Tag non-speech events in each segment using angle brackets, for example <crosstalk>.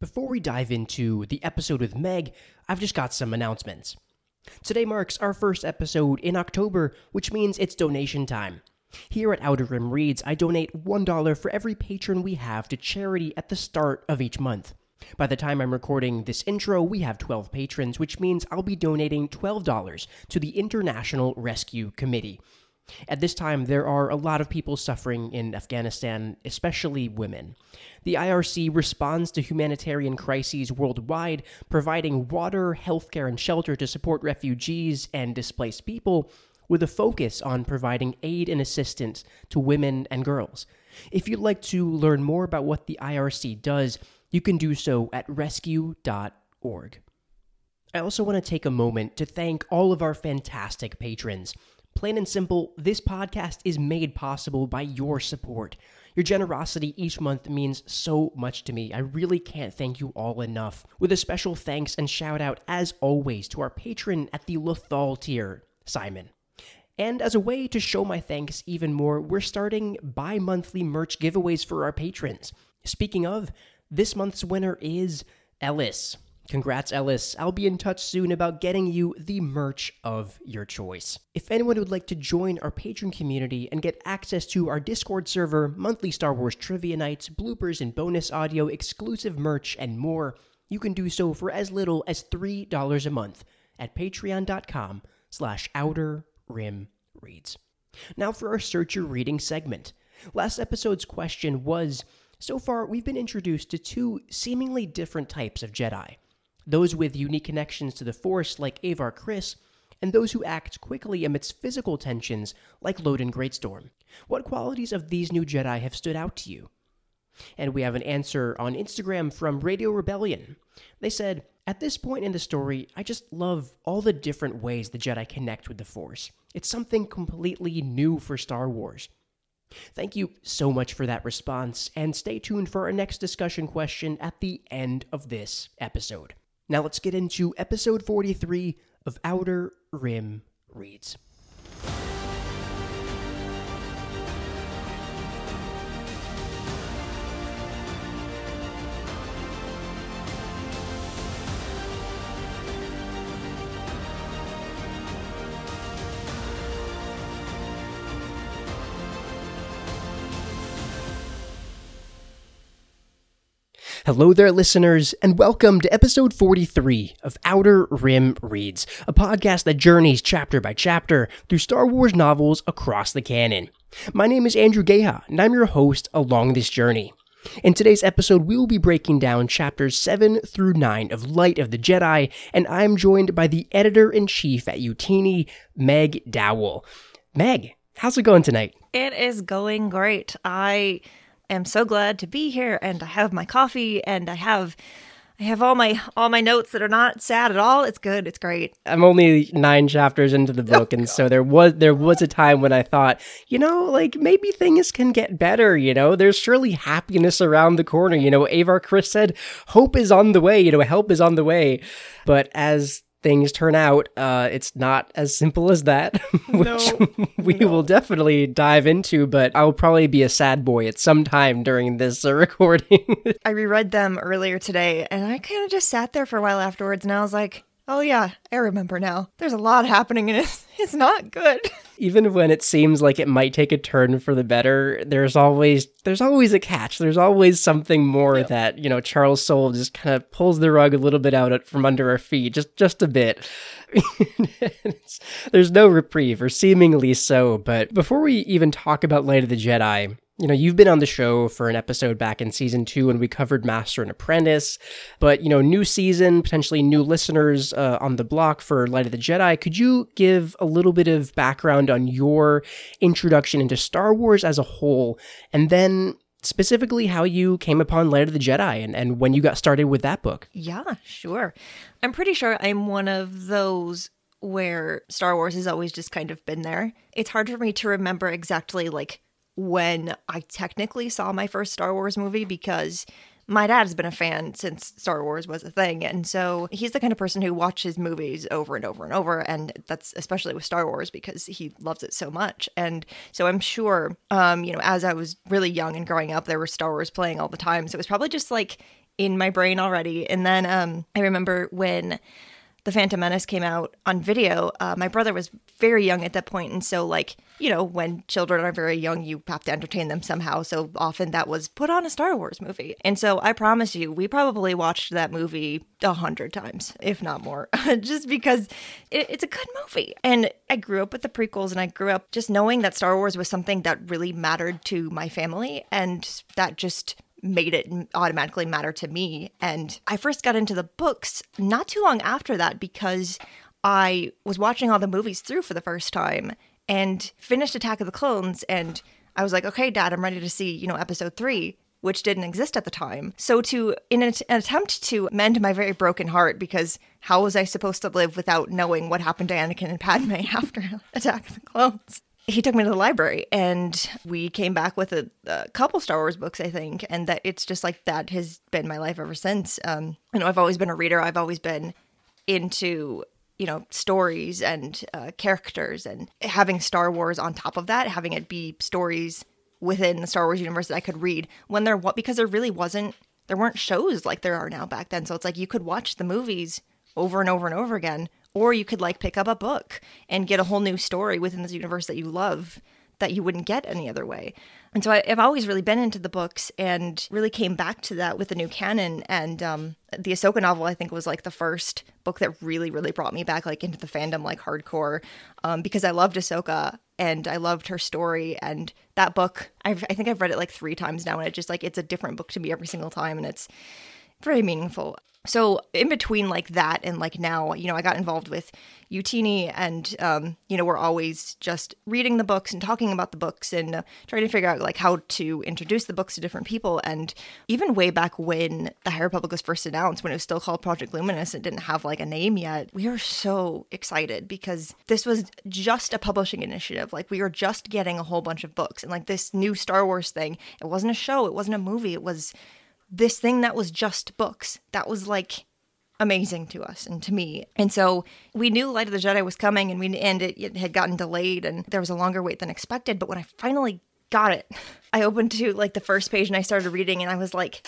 Before we dive into the episode with Meg, I've just got some announcements. Today marks our first episode in October, which means it's donation time. Here at Outer Rim Reads, I donate $1 for every patron we have to charity at the start of each month. By the time I'm recording this intro, we have 12 patrons, which means I'll be donating $12 to the International Rescue Committee. At this time, there are a lot of people suffering in Afghanistan, especially women. The IRC responds to humanitarian crises worldwide, providing water, healthcare, and shelter to support refugees and displaced people, with a focus on providing aid and assistance to women and girls. If you'd like to learn more about what the IRC does, you can do so at rescue.org. I also want to take a moment to thank all of our fantastic patrons. Plain and simple, this podcast is made possible by your support. Your generosity each month means so much to me. I really can't thank you all enough. With a special thanks and shout out, as always, to our patron at the Lethal tier, Simon. And as a way to show my thanks even more, we're starting bi monthly merch giveaways for our patrons. Speaking of, this month's winner is Ellis. Congrats, Ellis. I'll be in touch soon about getting you the merch of your choice. If anyone would like to join our patron community and get access to our Discord server, monthly Star Wars trivia nights, bloopers and bonus audio, exclusive merch, and more, you can do so for as little as $3 a month at patreon.com slash outer rim reads. Now for our Search Your Reading segment. Last episode's question was, so far we've been introduced to two seemingly different types of Jedi those with unique connections to the Force, like Avar Kriss, and those who act quickly amidst physical tensions, like Loden Greatstorm. What qualities of these new Jedi have stood out to you? And we have an answer on Instagram from Radio Rebellion. They said, At this point in the story, I just love all the different ways the Jedi connect with the Force. It's something completely new for Star Wars. Thank you so much for that response, and stay tuned for our next discussion question at the end of this episode. Now let's get into episode 43 of Outer Rim Reads. Hello there, listeners, and welcome to episode 43 of Outer Rim Reads, a podcast that journeys chapter by chapter through Star Wars novels across the canon. My name is Andrew Geha, and I'm your host along this journey. In today's episode, we will be breaking down chapters 7 through 9 of Light of the Jedi, and I'm joined by the editor in chief at Utini, Meg Dowell. Meg, how's it going tonight? It is going great. I am so glad to be here and I have my coffee and I have I have all my all my notes that are not sad at all. It's good. It's great. I'm only nine chapters into the book, <laughs> oh, and so there was there was a time when I thought, you know, like maybe things can get better. You know, there's surely happiness around the corner. You know, Avar Kriss said, "Hope is on the way." You know, help is on the way. But as things turn out, uh, it's not as simple as that, <laughs> which no, we no. will definitely dive into. But I'll probably be a sad boy at some time during this uh, <laughs> recording. I reread them earlier today, and I kind of just sat there for a while afterwards, and I was like, "Oh yeah, I remember now. There's a lot happening, and it's <laughs> it's not good." <laughs> even when it seems like it might take a turn for the better, there's always there's always a catch. There's always something more yep. that you know Charles Soule just kind of pulls the rug a little bit out from under our feet, just just a bit. <laughs> there's no reprieve, or seemingly so. But before we even talk about Light of the Jedi, you know, you've been on the show for an episode back in season two when we covered Master and Apprentice, but, you know, new season, potentially new listeners uh, on the block for Light of the Jedi. Could you give a little bit of background on your introduction into Star Wars as a whole, and then specifically how you came upon Light of the Jedi and, and when you got started with that book? Yeah, sure. I'm pretty sure I'm one of those where Star Wars has always just kind of been there. It's hard for me to remember exactly, like, when I technically saw my first Star Wars movie because my dad has been a fan since Star Wars was a thing. And so he's the kind of person who watches movies over and over and over. And that's especially with Star Wars because he loves it so much. And so I'm sure, um, you know, as I was really young and growing up, there were Star Wars playing all the time. So it was probably just like in my brain already. And then um, I remember when the Phantom Menace came out on video, uh, my brother was very young at that point, and so like you know when children are very young, you have to entertain them somehow. So often that was put on a Star Wars movie, and so I promise you, we probably watched that movie a hundred times, if not more, <laughs> just because it, it's a good movie. And I grew up with the prequels, and I grew up just knowing that Star Wars was something that really mattered to my family, and that just made it automatically matter to me. And I first got into the books not too long after that because I was watching all the movies through for the first time and finished Attack of the Clones and I was like, okay, dad, I'm ready to see, you know, episode three, which didn't exist at the time. So to, in an, an attempt to mend my very broken heart, because how was I supposed to live without knowing what happened to Anakin and Padme <laughs> after Attack of the Clones? He took me to the library and we came back with a, a, couple Star Wars books, I think, and that it's just like that has been my life ever since. Um, you know, I've always been a reader. I've always been into you know stories and uh, characters and having Star Wars on top of that, having it be stories within the Star Wars universe that I could read when there because there really wasn't there weren't shows like there are now back then. So it's like you could watch the movies over and over and over again or you could like pick up a book and get a whole new story within this universe that you love that you wouldn't get any other way. And so I, have always really been into the books and really came back to that with the new canon. And um, the Ahsoka novel, I think, was like the first book that really, really brought me back like into the fandom, like hardcore, um, because I loved Ahsoka and I loved her story. And that book, I've, I think I've read it like three times now, and it just like it's a different book to me every single time, and it's very meaningful so in between like that and like now you know i got involved with utini and um, you know we're always just reading the books and talking about the books and uh, trying to figure out like how to introduce the books to different people. And even way back when the high republic was first announced when it was still called project luminous it didn't have like a name yet we were so excited because this was just a publishing initiative. Like we were just getting a whole bunch of books. And like this new star wars thing it wasn't a show it wasn't a movie it was this thing that was just books. That was like amazing to us and to me. And so we knew Light of the Jedi was coming and we and it, it, had gotten delayed and there was a longer wait than expected, but when I finally got it, <laughs> I opened to like the first page and I started reading and I was like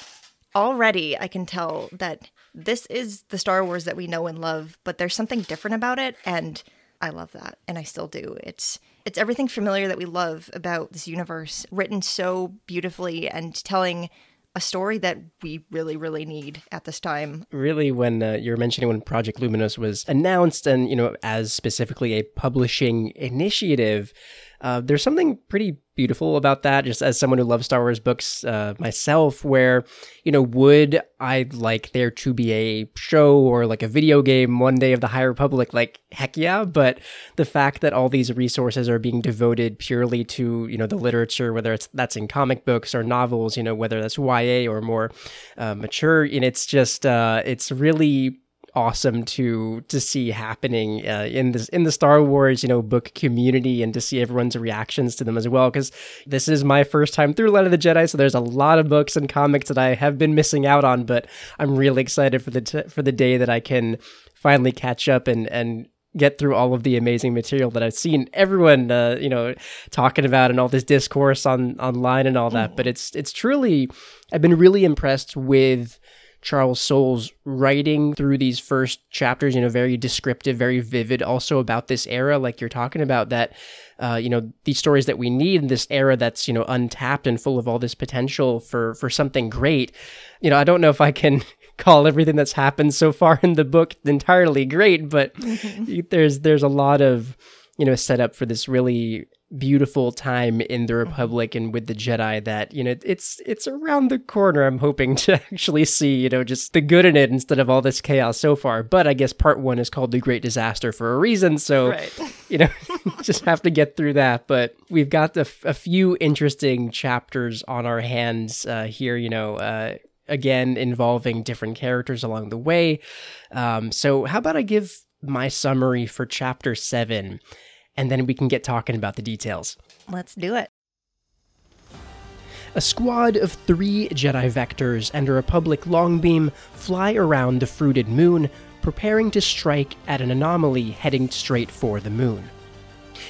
already I can tell that this is the Star Wars that we know and love, but there's something different about it and I love that and I still do. It's it's everything familiar that we love about this universe written so beautifully and telling a story that we really, really need at this time. Really, when uh, you're mentioning when Project Luminous was announced, and you know, as specifically a publishing initiative, uh, there's something pretty beautiful about that. Just as someone who loves Star Wars books uh, myself, where you know, would I like there to be a show or like a video game one day of the High Republic? Like, heck yeah! But the fact that all these resources are being devoted purely to you know the literature, whether it's that's in comic books or novels, you know, whether that's YA or more uh, mature, and it's just uh, it's really awesome to to see happening uh, in this in the Star Wars you know book community and to see everyone's reactions to them as well because this is my first time through Light of the Jedi so there's a lot of books and comics that I have been missing out on but I'm really excited for the t- for the day that I can finally catch up and and get through all of the amazing material that I've seen everyone uh, you know talking about and all this discourse on online and all that. Mm. But it's it's truly I've been really impressed with Charles Soule's writing through these first chapters, you know, very descriptive, very vivid, also about this era, like you're talking about, that, uh, you know, these stories that we need in this era that's, you know, untapped and full of all this potential for, for something great. You know, I don't know if I can <laughs> call everything that's happened so far in the book entirely great, but <laughs> there's, there's a lot of, you know, set up for this really beautiful time in the mm-hmm. Republic and with the Jedi that you know it's it's around the corner. I'm hoping <laughs> to actually see you know just the good in it instead of all this chaos so far. But I guess part one is called the Great Disaster for a reason, so right. <laughs> you know <laughs> just have to get through that. But we've got a, a few interesting chapters on our hands uh, here. You know. Uh, again, involving different characters along the way. Um, so, how about I give my summary for chapter seven? And then we can get talking about the details. Let's do it. A squad of three Jedi Vectors and a Republic Longbeam fly around the fruited moon, preparing to strike at an anomaly heading straight for the moon.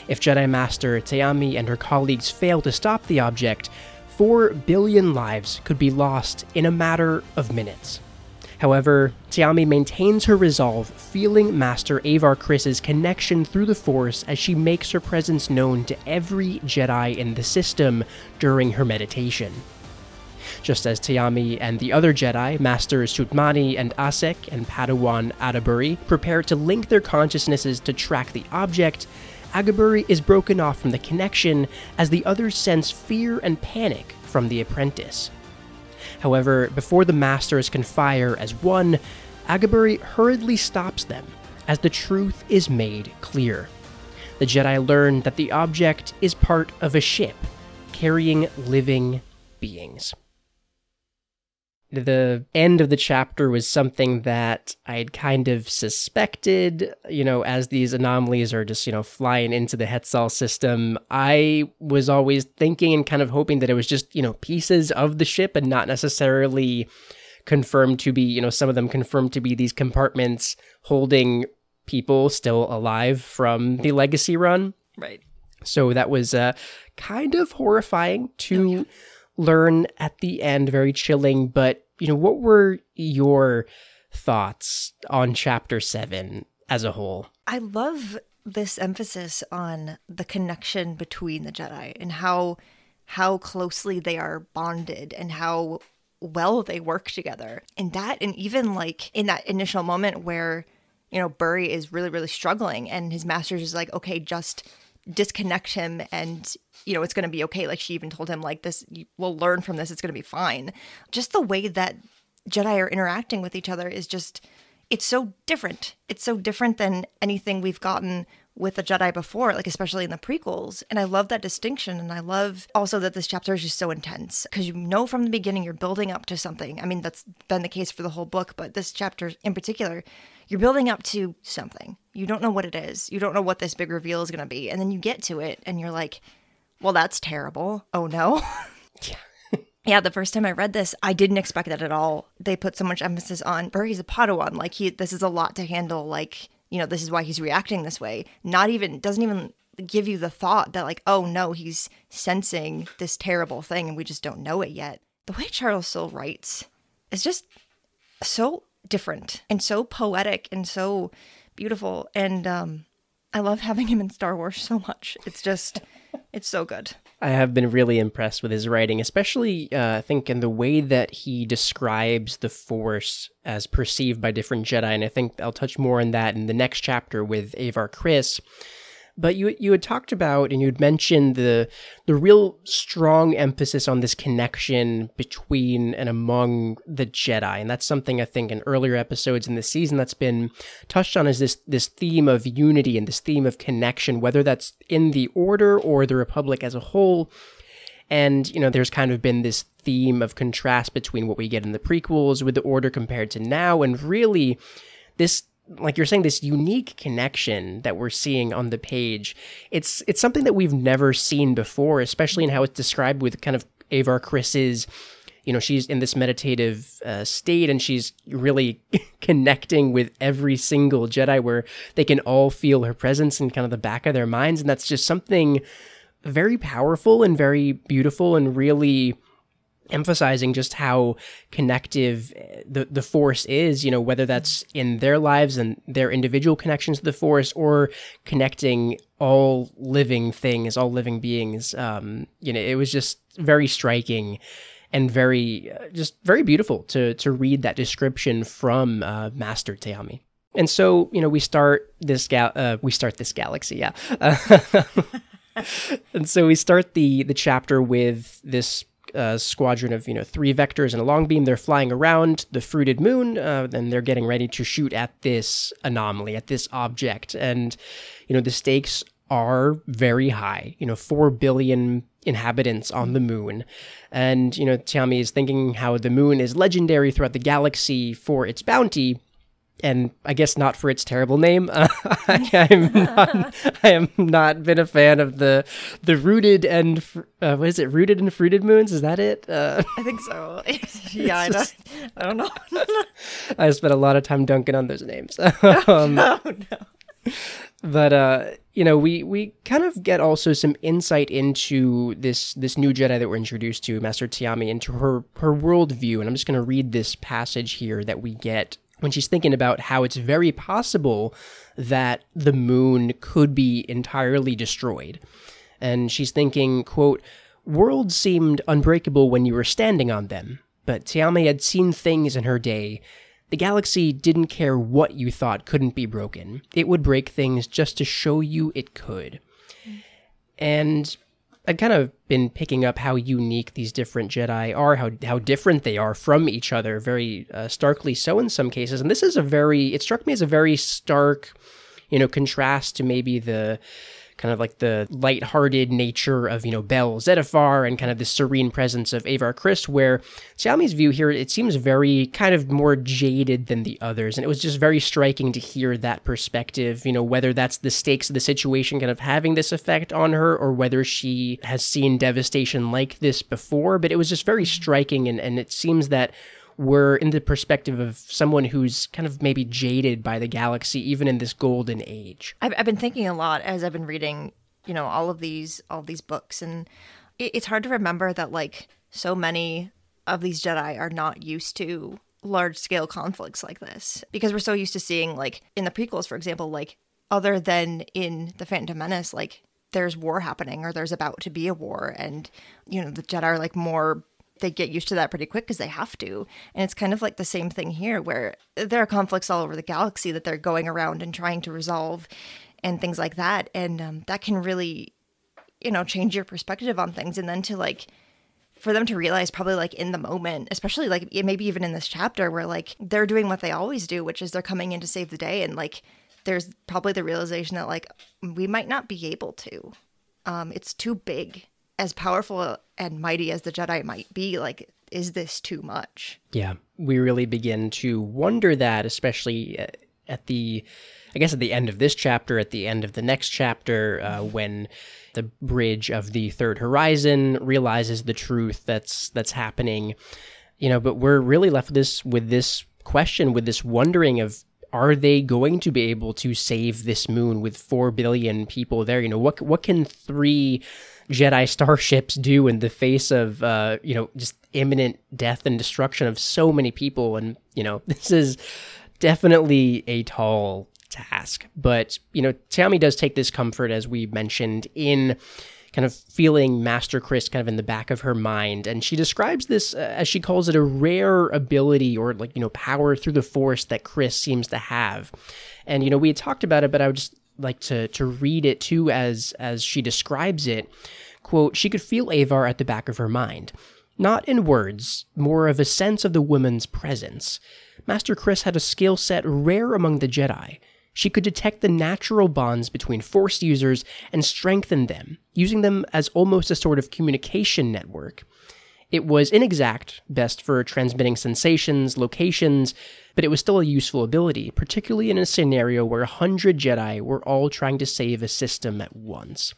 If Jedi Master Te'Ami and her colleagues fail to stop the object, 4 billion lives could be lost in a matter of minutes. However, Te'Ami maintains her resolve, feeling Master Avar Kriss's connection through the Force as she makes her presence known to every Jedi in the system during her meditation. Just as Te'Ami and the other Jedi, Masters Sutmani and Assek and Padawan Agaburry, prepare to link their consciousnesses to track the object, Agaburry is broken off from the connection as the others sense fear and panic from the apprentice. However, before the Masters can fire as one, Agaburry hurriedly stops them as the truth is made clear. The Jedi learn that the object is part of a ship carrying living beings the end of the chapter was something that I had kind of suspected, you know, as these anomalies are just, you know, flying into the Hetzal system. I was always thinking and kind of hoping that it was just, you know, pieces of the ship and not necessarily confirmed to be, you know, some of them confirmed to be these compartments holding people still alive from the legacy run. Right. So that was uh, kind of horrifying to. Oh, yeah learn at the end, very chilling. But, you know, what were your thoughts on chapter seven as a whole? I love this emphasis on the connection between the Jedi and how how closely they are bonded and how well they work together. And that and even like in that initial moment where, you know, Burry is really, really struggling and his master's is like, okay, just disconnect him and you know it's going to be okay. Like she even told him like this we'll learn from this. It's going to be fine. Just the way that jedi are interacting with each other is just it's so different. It's so different than anything we've gotten with the jedi before like especially in the prequels. And i love that distinction and i love also that this chapter is just so intense because you know from the beginning you're building up to something. I mean that's been the case for the whole book but this chapter in particular you're building up to something. You don't know what it is. You don't know what this big reveal is going to be. And then you get to it and you're like, well, that's terrible. Oh no. <laughs> yeah. yeah, the first time I read this, I didn't expect that at all. They put so much emphasis on Burry's a Padawan. Like he this is a lot to handle. Like, you know, this is why he's reacting this way. Not even doesn't even give you the thought that like, oh no, he's sensing this terrible thing and we just don't know it yet. The way Charles Soule writes is just so different and so poetic and so beautiful. And um, I love having him in Star Wars so much. It's just, <laughs> it's so good. I have been really impressed with his writing, especially uh, I think in the way that he describes the Force as perceived by different Jedi. And I think I'll touch more on that in the next chapter with Avar Kriss. But you you had talked about and you'd mentioned the the real strong emphasis on this connection between and among the Jedi, and that's something I think in earlier episodes in the season that's been touched on is this this theme of unity and this theme of connection, whether that's in the Order or the Republic as a whole. And you know, there's kind of been this theme of contrast between what we get in the prequels with the Order compared to now, and really this like you're saying this unique connection that we're seeing on the page it's it's something that we've never seen before especially in how it's described with kind of avar Kriss's you know she's in this meditative uh, state and she's really <laughs> connecting with every single jedi where they can all feel her presence in kind of the back of their minds. And that's just something very powerful and very beautiful and really emphasizing just how connective eh, the the force is you know whether that's in their lives and their individual connections to the force or connecting all living things all living beings. Um you know it was just very striking and very uh, just very beautiful to to read that description from uh, master Te'Ami and so you know we start this gal uh, we start this galaxy yeah. <laughs> And so we start the the chapter with this a squadron of you know three vectors and a long beam. They're flying around the fruited moon, uh, and they're getting ready to shoot at this anomaly, at this object. And you know the stakes are very high. You know, four billion inhabitants on the moon, and you know Te'Ami is thinking how the moon is legendary throughout the galaxy for its bounty and I guess not for its terrible name. Uh, <laughs> I, am <laughs> not, I am not been a fan of the the rooted and uh, what is it? Rooted and fruited moons. Is that it? Uh, I think so. <laughs> yeah, I don't, I don't know. I spent a lot of time dunking on those names. um, no, no. But uh, you know, we we kind of get also some insight into this this new Jedi that we're introduced to, Master Te'Ami, into her her worldview, and I'm just going to read this passage here that we get when she's thinking about how it's very possible that the moon could be entirely destroyed, and she's thinking, quote. Worlds seemed unbreakable when you were standing on them, but Te'Ami had seen things in her day the galaxy didn't care what you thought couldn't be broken. It would break things just to show you it could. And I've kind of been picking up how unique these different Jedi are, how how different they are from each other, very uh, starkly so in some cases. And this is a very, it struck me as a very stark, you know, contrast to maybe the kind of like the light-hearted nature of, you know, Bell Zettifar and kind of the serene presence of Avar Kriss, where Te'Ami's view here, it seems very kind of more jaded than the others. And it was just very striking to hear that perspective, you know, whether that's the stakes of the situation kind of having this effect on her or whether she has seen devastation like this before. But it was just very striking. And, and it seems that we're in the perspective of someone who's kind of maybe jaded by the galaxy, even in this golden age. I've, I've been thinking a lot as I've been reading, you know, all of these all these books, and it, it's hard to remember that like so many of these Jedi are not used to large scale conflicts like this because we're so used to seeing like in the prequels, for example, like other than in the Phantom Menace, like there's war happening or there's about to be a war, and you know the Jedi are like more they get used to that pretty quick because they have to. And it's kind of like the same thing here, where there are conflicts all over the galaxy that they're going around and trying to resolve and things like that. And um, that can really, you know, change your perspective on things. And then to like, for them to realize probably like in the moment, especially like maybe even in this chapter where like they're doing what they always do, which is they're coming in to save the day. And like, there's probably the realization that like we might not be able to. Um, it's too big as powerful and mighty as the Jedi might be, like, is this too much? Yeah, we really begin to wonder that, especially uh, at the, I guess, at the end of this chapter, at the end of the next chapter, uh, when the bridge of the third horizon realizes the truth that's that's happening, you know. But we're really left with this with this question, with this wondering of are they going to be able to save this moon with 4 billion people there you know what what can three Jedi starships do in the face of, uh, you know, just imminent death and destruction of so many people. And, you know, <laughs> this is definitely a tall task. But, you know, Te'Ami does take this comfort, as we mentioned, in kind of feeling Master Kriss kind of in the back of her mind. And she describes this, uh, as she calls it, a rare ability or like, you know, power through the Force that Kriss seems to have. And, you know, we had talked about it, but I would just like to to read it too as as she describes it quote she could feel avar at the back of her mind not in words more of a sense of the woman's presence master Kriss had a skill set rare among the jedi she could detect the natural bonds between force users and strengthen them using them as almost a sort of communication network it was inexact, best for transmitting sensations, locations, but it was still a useful ability, particularly in a scenario where a hundred Jedi were all trying to save a system at once.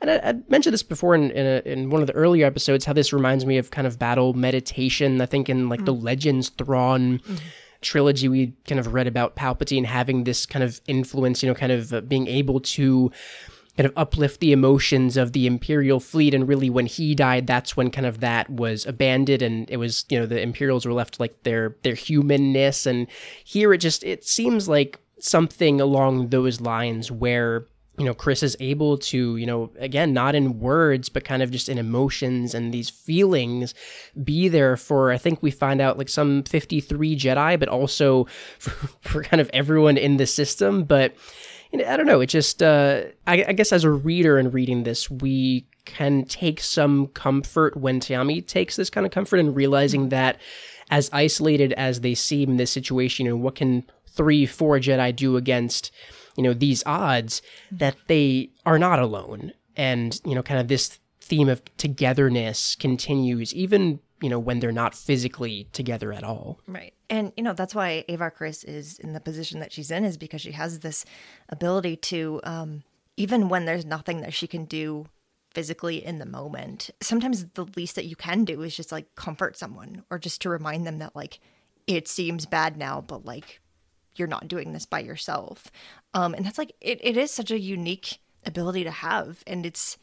And I, I mentioned this before in in, a, in, one of the earlier episodes, how this reminds me of kind of battle meditation. I think in like mm. the Legends Thrawn. Mm trilogy we kind of read about palpatine having this kind of influence you know kind of uh, being able to kind of uplift the emotions of the imperial fleet. And really when he died that's when kind of that was abandoned. And it was you know the imperials were left like their their humanness. And here it just it seems like something along those lines where you know Kriss is able to you know again not in words but kind of just in emotions and these feelings be there for i think we find out like some 53 jedi but also <laughs> for, for kind of everyone in the system but you know, I don't know. It just, uh, I, I, guess as a reader and reading this, we can take some comfort when Te'Ami takes this kind of comfort in realizing mm-hmm. that as isolated as they seem in this situation, you know, what can three, four Jedi do against, you know, these odds that they are not alone. And, you know, kind of this theme of togetherness continues even you know, when they're not physically together at all. Right. And, you know, that's why Avar Kriss is in the position that she's in, is because she has this ability to, um, even when there's nothing that she can do physically in the moment, sometimes the least that you can do is just like comfort someone or just to remind them that, like, it seems bad now, but like, you're not doing this by yourself. Um, and that's like it, it is such a unique ability to have, and it's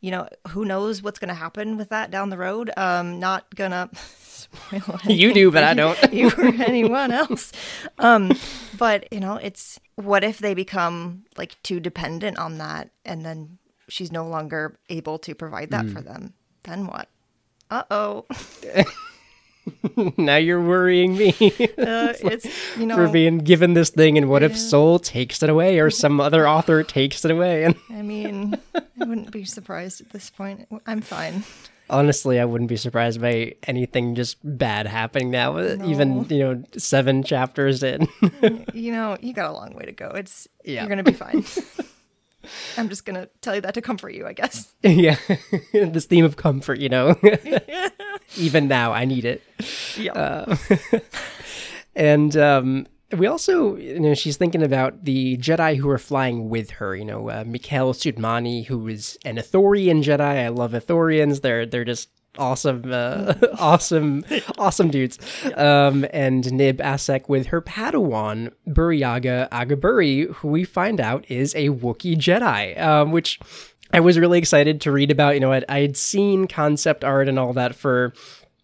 you know who knows what's going to happen with that down the road. Um, not gonna <laughs> spoil. <laughs> You do, but I don't. <laughs> you or anyone else. Um, but you know, it's what if they become like too dependent on that, and then she's no longer able to provide that for them. Then what? Uh oh. <laughs> now you're worrying me <laughs> Uh, it's you know. for being given this thing, and what if Soule takes it away, or some other author takes it away? And I mean, I wouldn't be surprised at this point. I'm fine. honestly, I wouldn't be surprised by anything just bad happening now. Even you know, seven chapters in. <laughs> You know, you got a long way to go. It's Yeah. you're gonna be fine. I'm just gonna tell you that to comfort you, I guess. yeah, this theme of comfort, you know. Even now, I need it. Yeah. Uh, <laughs> and um, we also, you know, she's thinking about the Jedi who are flying with her. You know, uh, Mikkel Sutmani, who is an Ithorian Jedi. I love Ithorians. They're they're just awesome, uh, <laughs> awesome, <laughs> awesome dudes. Um, and Nib Assek with her Padawan Burryaga Agaburry, who we find out is a Wookiee Jedi, um, which. I was really excited to read about. You know, I, I had seen concept art and all that for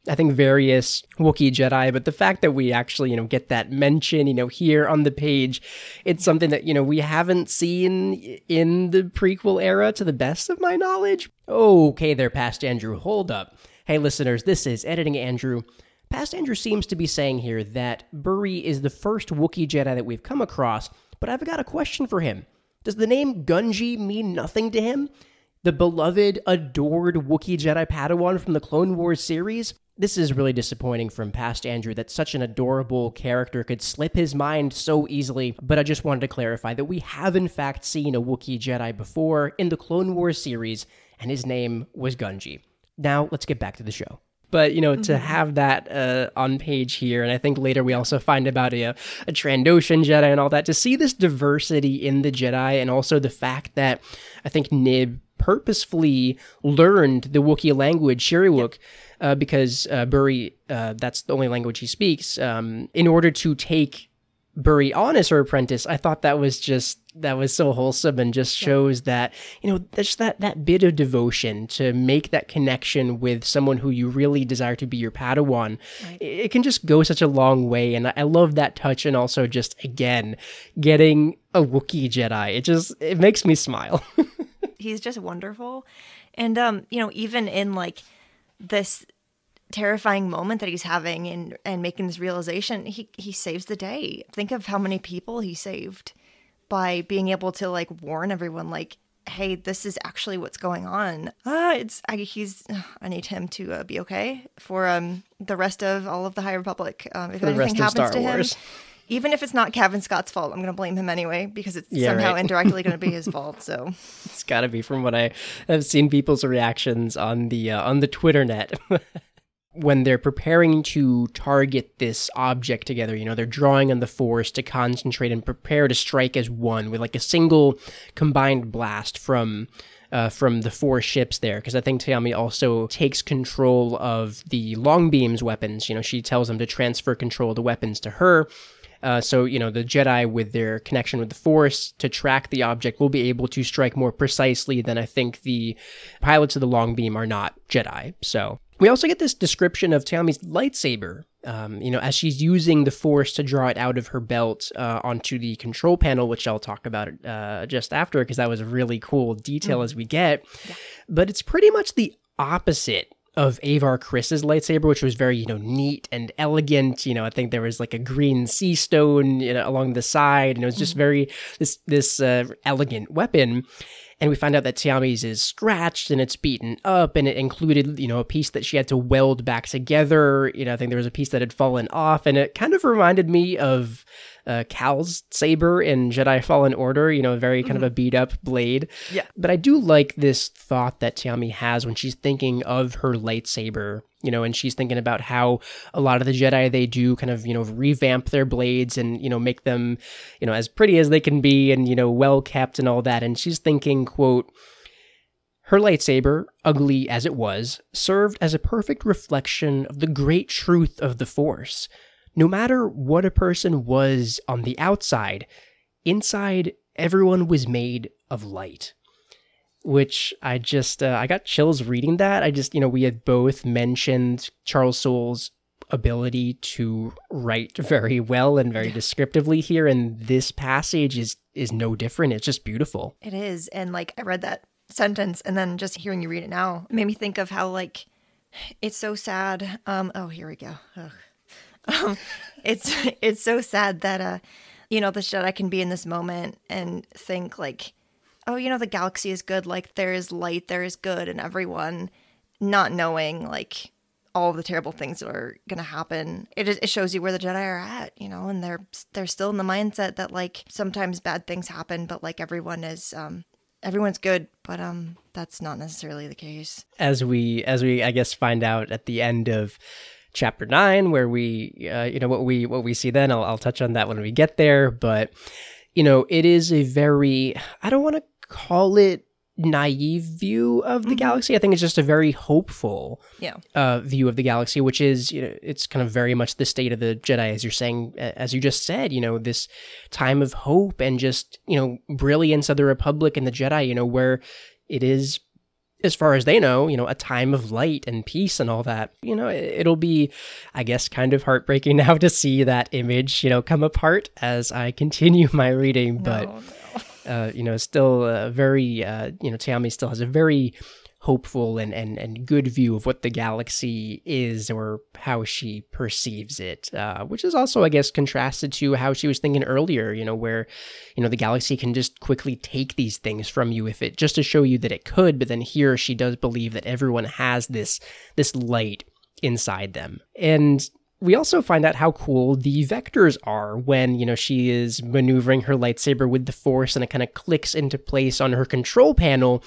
I think various Wookiee Jedi, but the fact that we actually, you know, get that mention, you know, here on the page, it's something that, you know, we haven't seen in the prequel era to the best of my knowledge. Okay, there, past Andrew, hold up. Hey, listeners, this is Editing Andrew. Past Andrew seems to be saying here that Burry is the first Wookiee Jedi that we've come across, but I've got a question for him. Does the name Gungi mean nothing to him? the beloved, adored Wookiee Jedi Padawan from the Clone Wars series. This is really disappointing from past Andrew that such an adorable character could slip his mind so easily, but I just wanted to clarify that we have in fact seen a Wookiee Jedi before in the Clone Wars series, and his name was Gungi. Now, let's get back to the show. But you know, to have that uh, on page here, and I think later we also find about a, a Trandoshan Jedi and all that. To see this diversity in the Jedi, and also the fact that I think Nib purposefully learned the Wookiee language, Shyriiwook, uh, because uh, Burry, uh, that's the only language he speaks, um, in order to take Burry on as her apprentice. I thought that was just that was so wholesome and just shows that you know just that that bit of devotion to make that connection with someone who you really desire to be your Padawan. It, it can just go such a long way, and I, I love that touch, and also just again getting a Wookiee Jedi. It just it makes me smile. <laughs> he's just wonderful and um you know even in like this terrifying moment that he's having and and making this realization he he saves the day think of how many people he saved by being able to like warn everyone like hey this is actually what's going on ah it's I, he's i need him to uh, be okay for um the rest of all of the high republic um if anything rest happens Star to Wars. him even if it's not Cavan Scott's fault, I'm going to blame him anyway because it's Yeah, somehow right. indirectly going to be his <laughs> fault. So it's got to be from what I have seen people's reactions on the uh, on the Twitter net. <laughs> when they're preparing to target this object together, you know, they're drawing on the force to concentrate and prepare to strike as one with like a single combined blast from uh, from the four ships there, because I think Te'Ami also takes control of the long beams weapons. You know, she tells them to transfer control of the weapons to her. Uh, so, you know, the Jedi, with their connection with the Force to track the object, will be able to strike more precisely than I think the pilots of the Long Beam are not Jedi. So, we also get this description of Te'Ami's lightsaber, um, you know, as she's using the Force to draw it out of her belt uh, onto the control panel, which I'll talk about uh, just after, because that was a really cool detail as we get. But it's pretty much the opposite of Avar Kriss's lightsaber, which was very, you know, neat and elegant. You know, I think there was like a green sea stone you know, along the side, and it was just very this this uh, elegant weapon. And we find out that Te'Ami's is scratched and it's beaten up, and it included, you know, a piece that she had to weld back together. You know, I think there was a piece that had fallen off, and it kind of reminded me of uh, Cal's saber in Jedi Fallen Order. You know, very kind of a beat up blade. Yeah. But I do like this thought that Te'Ami has when she's thinking of her lightsaber, you know, and she's thinking about how a lot of the Jedi they do kind of, you know, revamp their blades and, you know, make them, you know, as pretty as they can be and, you know, well kept and all that. And she's thinking, quote, her lightsaber, ugly as it was, served as a perfect reflection of the great truth of the Force. No matter what a person was on the outside, inside everyone was made of light. Which I just uh, I got chills reading that. I just you know we had both mentioned Charles Soule's ability to write very well and very descriptively here, and this passage is is no different. It's just beautiful. It is. And like I read that sentence and then just hearing you read it now made me think of how like it's so sad. Um oh here we go. Ugh. Um it's <laughs> it's so sad that uh you know the Jedi can be in this moment and think like oh you know the galaxy is good like there is light there is good and everyone not knowing like all the terrible things that are going to happen. It it shows you where the Jedi are at, you know, and they're they're still in the mindset that like sometimes bad things happen, but like everyone is um everyone's good, but um that's not necessarily the case. As we as we I guess find out at the end of chapter 9 where we uh, you know what we what we see then I'll, I'll touch on that when we get there but you know it is a very i don't want to call it naive view of the mm-hmm. galaxy. I think it's just a very hopeful yeah. uh, view of the galaxy, which is, you know, it's kind of very much the state of the Jedi, as you're saying, as you just said, you know, this time of hope and just, you know, brilliance of the Republic and the Jedi, you know, where it is as far as they know, you know, a time of light and peace and all that. You know, it'll be, I guess, kind of heartbreaking <laughs> now to see that image, you know, come apart as I continue <laughs> my reading. But no, no uh, you know, still uh, very, uh, you know, Te'Ami still has a very hopeful and, and, and good view of what the galaxy is or how she perceives it, uh, which is also, I guess, contrasted to how she was thinking earlier, you know, where, you know, the galaxy can just quickly take these things from you if it just to show you that it could. But then here she does believe that everyone has this, this light inside them. And we also find out how cool the vectors are when, you know, she is maneuvering her lightsaber with the force and it kind of clicks into place on her control panel.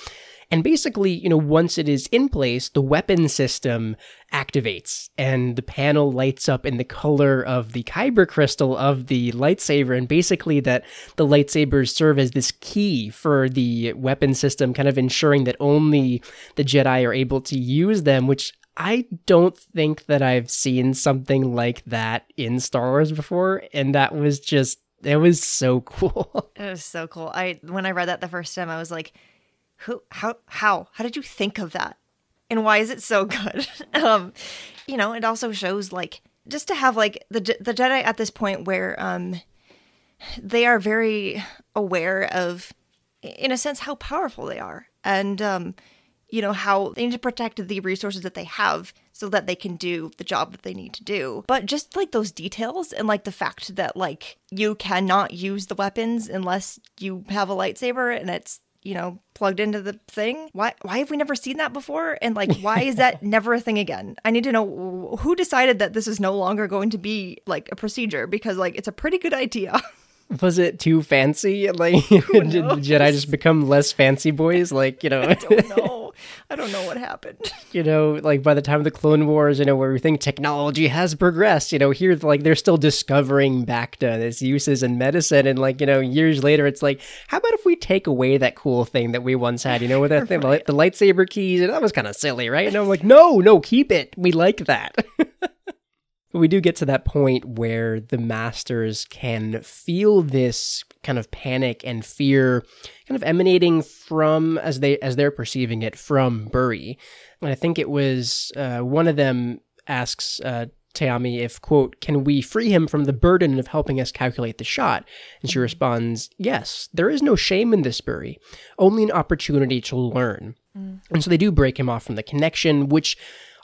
And basically, you know, once it is in place, the weapon system activates and the panel lights up in the color of the kyber crystal of the lightsaber. And basically, that the lightsabers serve as this key for the weapon system, kind of ensuring that only the Jedi are able to use them, which I don't think that I've seen something like that in Star Wars before, and that was just it was so <laughs> cool. It was so cool. I when I read that the first time, I was like, "Who? How? How? How did you think of that? And why is it so <laughs> good?" um, you know, it also shows like just to have like the the Jedi at this point where um they are very aware of, in a sense, how powerful they are, and um you know, how they need to protect the resources that they have so that they can do the job that they need to do. But just like those details and like the fact that like you cannot use the weapons unless you have a lightsaber and it's you know plugged into the thing? Why why have we never seen that before? And like why is that <laughs> never a thing again? I need to know who decided that this is no longer going to be like a procedure? Because like it's a pretty good idea. <laughs> Was it too fancy? <laughs> Like, did Jedi just become less fancy boys? Like, you know. I don't know, I don't know. I don't know what happened. <laughs> You know, like by the time of the Clone Wars, you know, where we think technology has progressed, you know, here, like, they're still discovering bacta, its uses in medicine. And, like, you know, years later, it's like, how about if we take away that cool thing that we once had, you know, with that thing, right. the lightsaber keys? And that was kind of silly, right? And I'm like, no, no, keep it. We like that. <laughs> But we do get to that point where the masters can feel this kind of panic and fear kind of emanating from as they as they're perceiving it from Burry. And I think it was uh, one of them asks uh, Te'Ami if quote can we free him from the burden of helping us calculate the shot and she mm-hmm. responds yes there is no shame in this Burry only an opportunity to learn mm. and so they do break him off from the connection which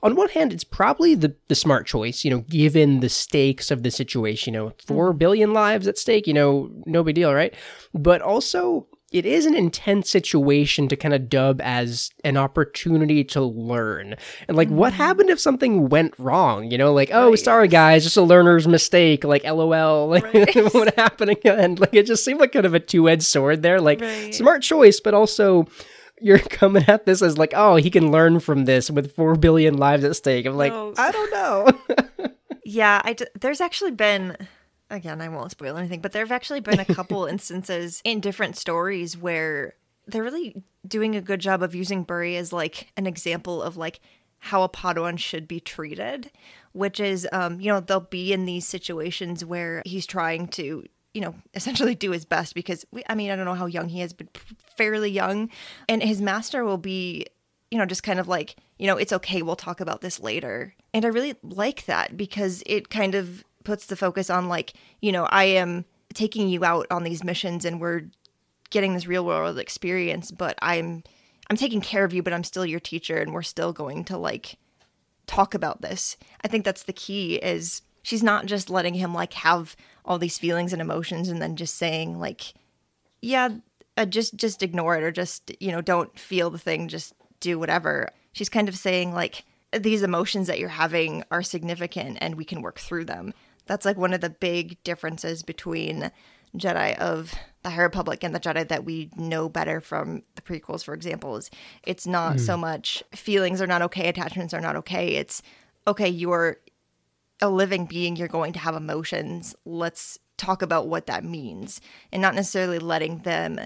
on one hand, it's probably the, the smart choice, you know, given the stakes of the situation, you know, four mm-hmm. lives at stake, you know, no big deal, right? But also, it is an intense situation to kind of dub as an opportunity to learn. And like, what mm-hmm. happened if something went wrong? You know, like, oh, right. sorry guys, just a learner's mistake. Like, lol. <laughs> Like, right. <laughs> what happened again? Like, it just seemed like kind of a two edged sword there. Like, right. smart choice, but also you're <laughs> coming at this as like, oh, he can learn from this with four billion lives at stake. I'm like, no. I don't know. <laughs> yeah, I d- there's actually been. Again, I won't spoil anything, but there have actually been a couple <laughs> instances in different stories where they're really doing a good job of using Burry as like an example of like how a Padawan should be treated, which is, um, you know, they'll be in these situations where he's trying to, you know, essentially do his best because, we, I mean, I don't know how young he is, but fairly young. And his master will be, you know, just kind of like, you know, it's okay, we'll talk about this later. And I really like that because it kind of puts the focus on, like, you know, I am taking you out on these missions and we're getting this real world experience, but I'm I'm taking care of you, but I'm still your teacher and we're still going to like talk about this. I think that's the key is she's not just letting him like have all these feelings and emotions and then just saying like yeah, uh, just just ignore it or just, you know, don't feel the thing, just do whatever. She's kind of saying like these emotions that you're having are significant and we can work through them. That's like one of the big differences between Jedi of the High Republic and the Jedi that we know better from the prequels, for example, is it's not mm. so much feelings are not okay, attachments are not okay. It's okay, you're a living being, you're going to have emotions. Let's talk about what that means and not necessarily letting them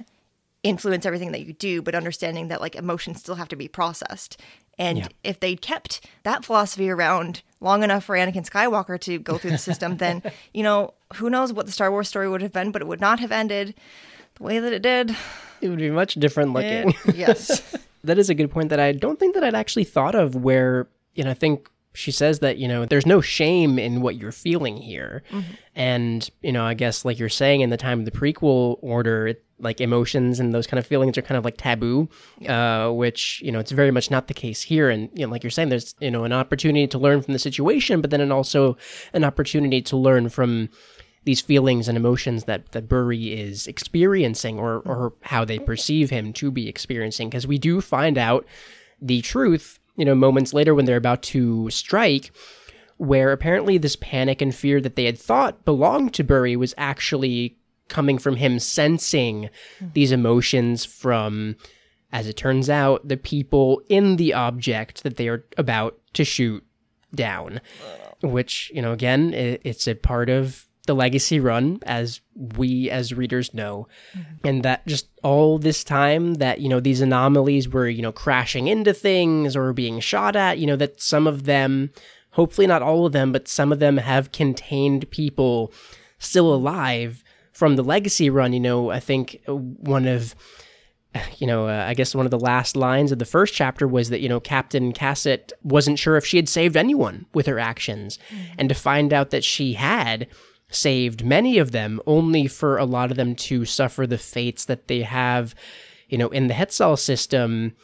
influence everything that you do, but understanding that like emotions still have to be processed. And yeah. if they kept that philosophy around long enough for Anakin Skywalker to go through the system, then, <laughs> you know, who knows what the Star Wars story would have been, but it would not have ended the way that it did. It would be much different looking. It, yes. <laughs> that is a good point that I don't think that I'd actually thought of where, you know, I think she says that, you know, there's no shame in what you're feeling here. Mm-hmm. And, you know, I guess like you're saying in the time of the prequel order, it, like emotions and those kind of feelings are kind of like taboo, uh, which you know it's very much not the case here. And you know, like you're saying, there's you know an opportunity to learn from the situation, but then an also an opportunity to learn from these feelings and emotions that that Burry is experiencing, or or how they perceive him to be experiencing. Because we do find out the truth, you know, moments later when they're about to strike where apparently this panic and fear that they had thought belonged to Burry was actually coming from him sensing hmm. these emotions from, as it turns out, the people in the object that they are about to shoot down. Which, you know, again, it's a part of the legacy run, as we as readers know. Mm-hmm. And that just all this time that, you know, these anomalies were, you know, crashing into things or being shot at, you know, that some of them, hopefully not all of them, but some of them have contained people still alive from the legacy run, you know, I think one of you know, uh, I guess one of the last lines of the first chapter was that, you know, Captain Casset wasn't sure if she had saved anyone with her actions. Mm-hmm. And to find out that she had saved many of them, only for a lot of them to suffer the fates that they have, you know, in the Hetzal system,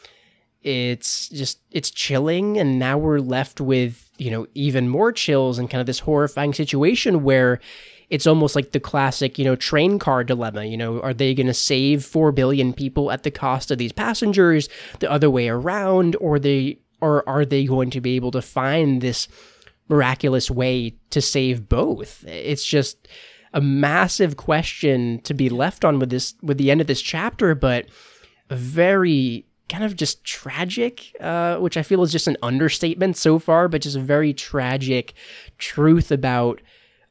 it's just, it's chilling. And now we're left with, you know, even more chills and kind of this horrifying situation where it's almost like the classic, you know, train car dilemma. You know, are they going to save 4 billion people at the cost of these passengers, the other way around, or they or are they going to be able to find this miraculous way to save both? It's just a massive question to be left on with this with the end of this chapter, but very kind of just tragic, uh, which I feel is just an understatement so far, but just a very tragic truth about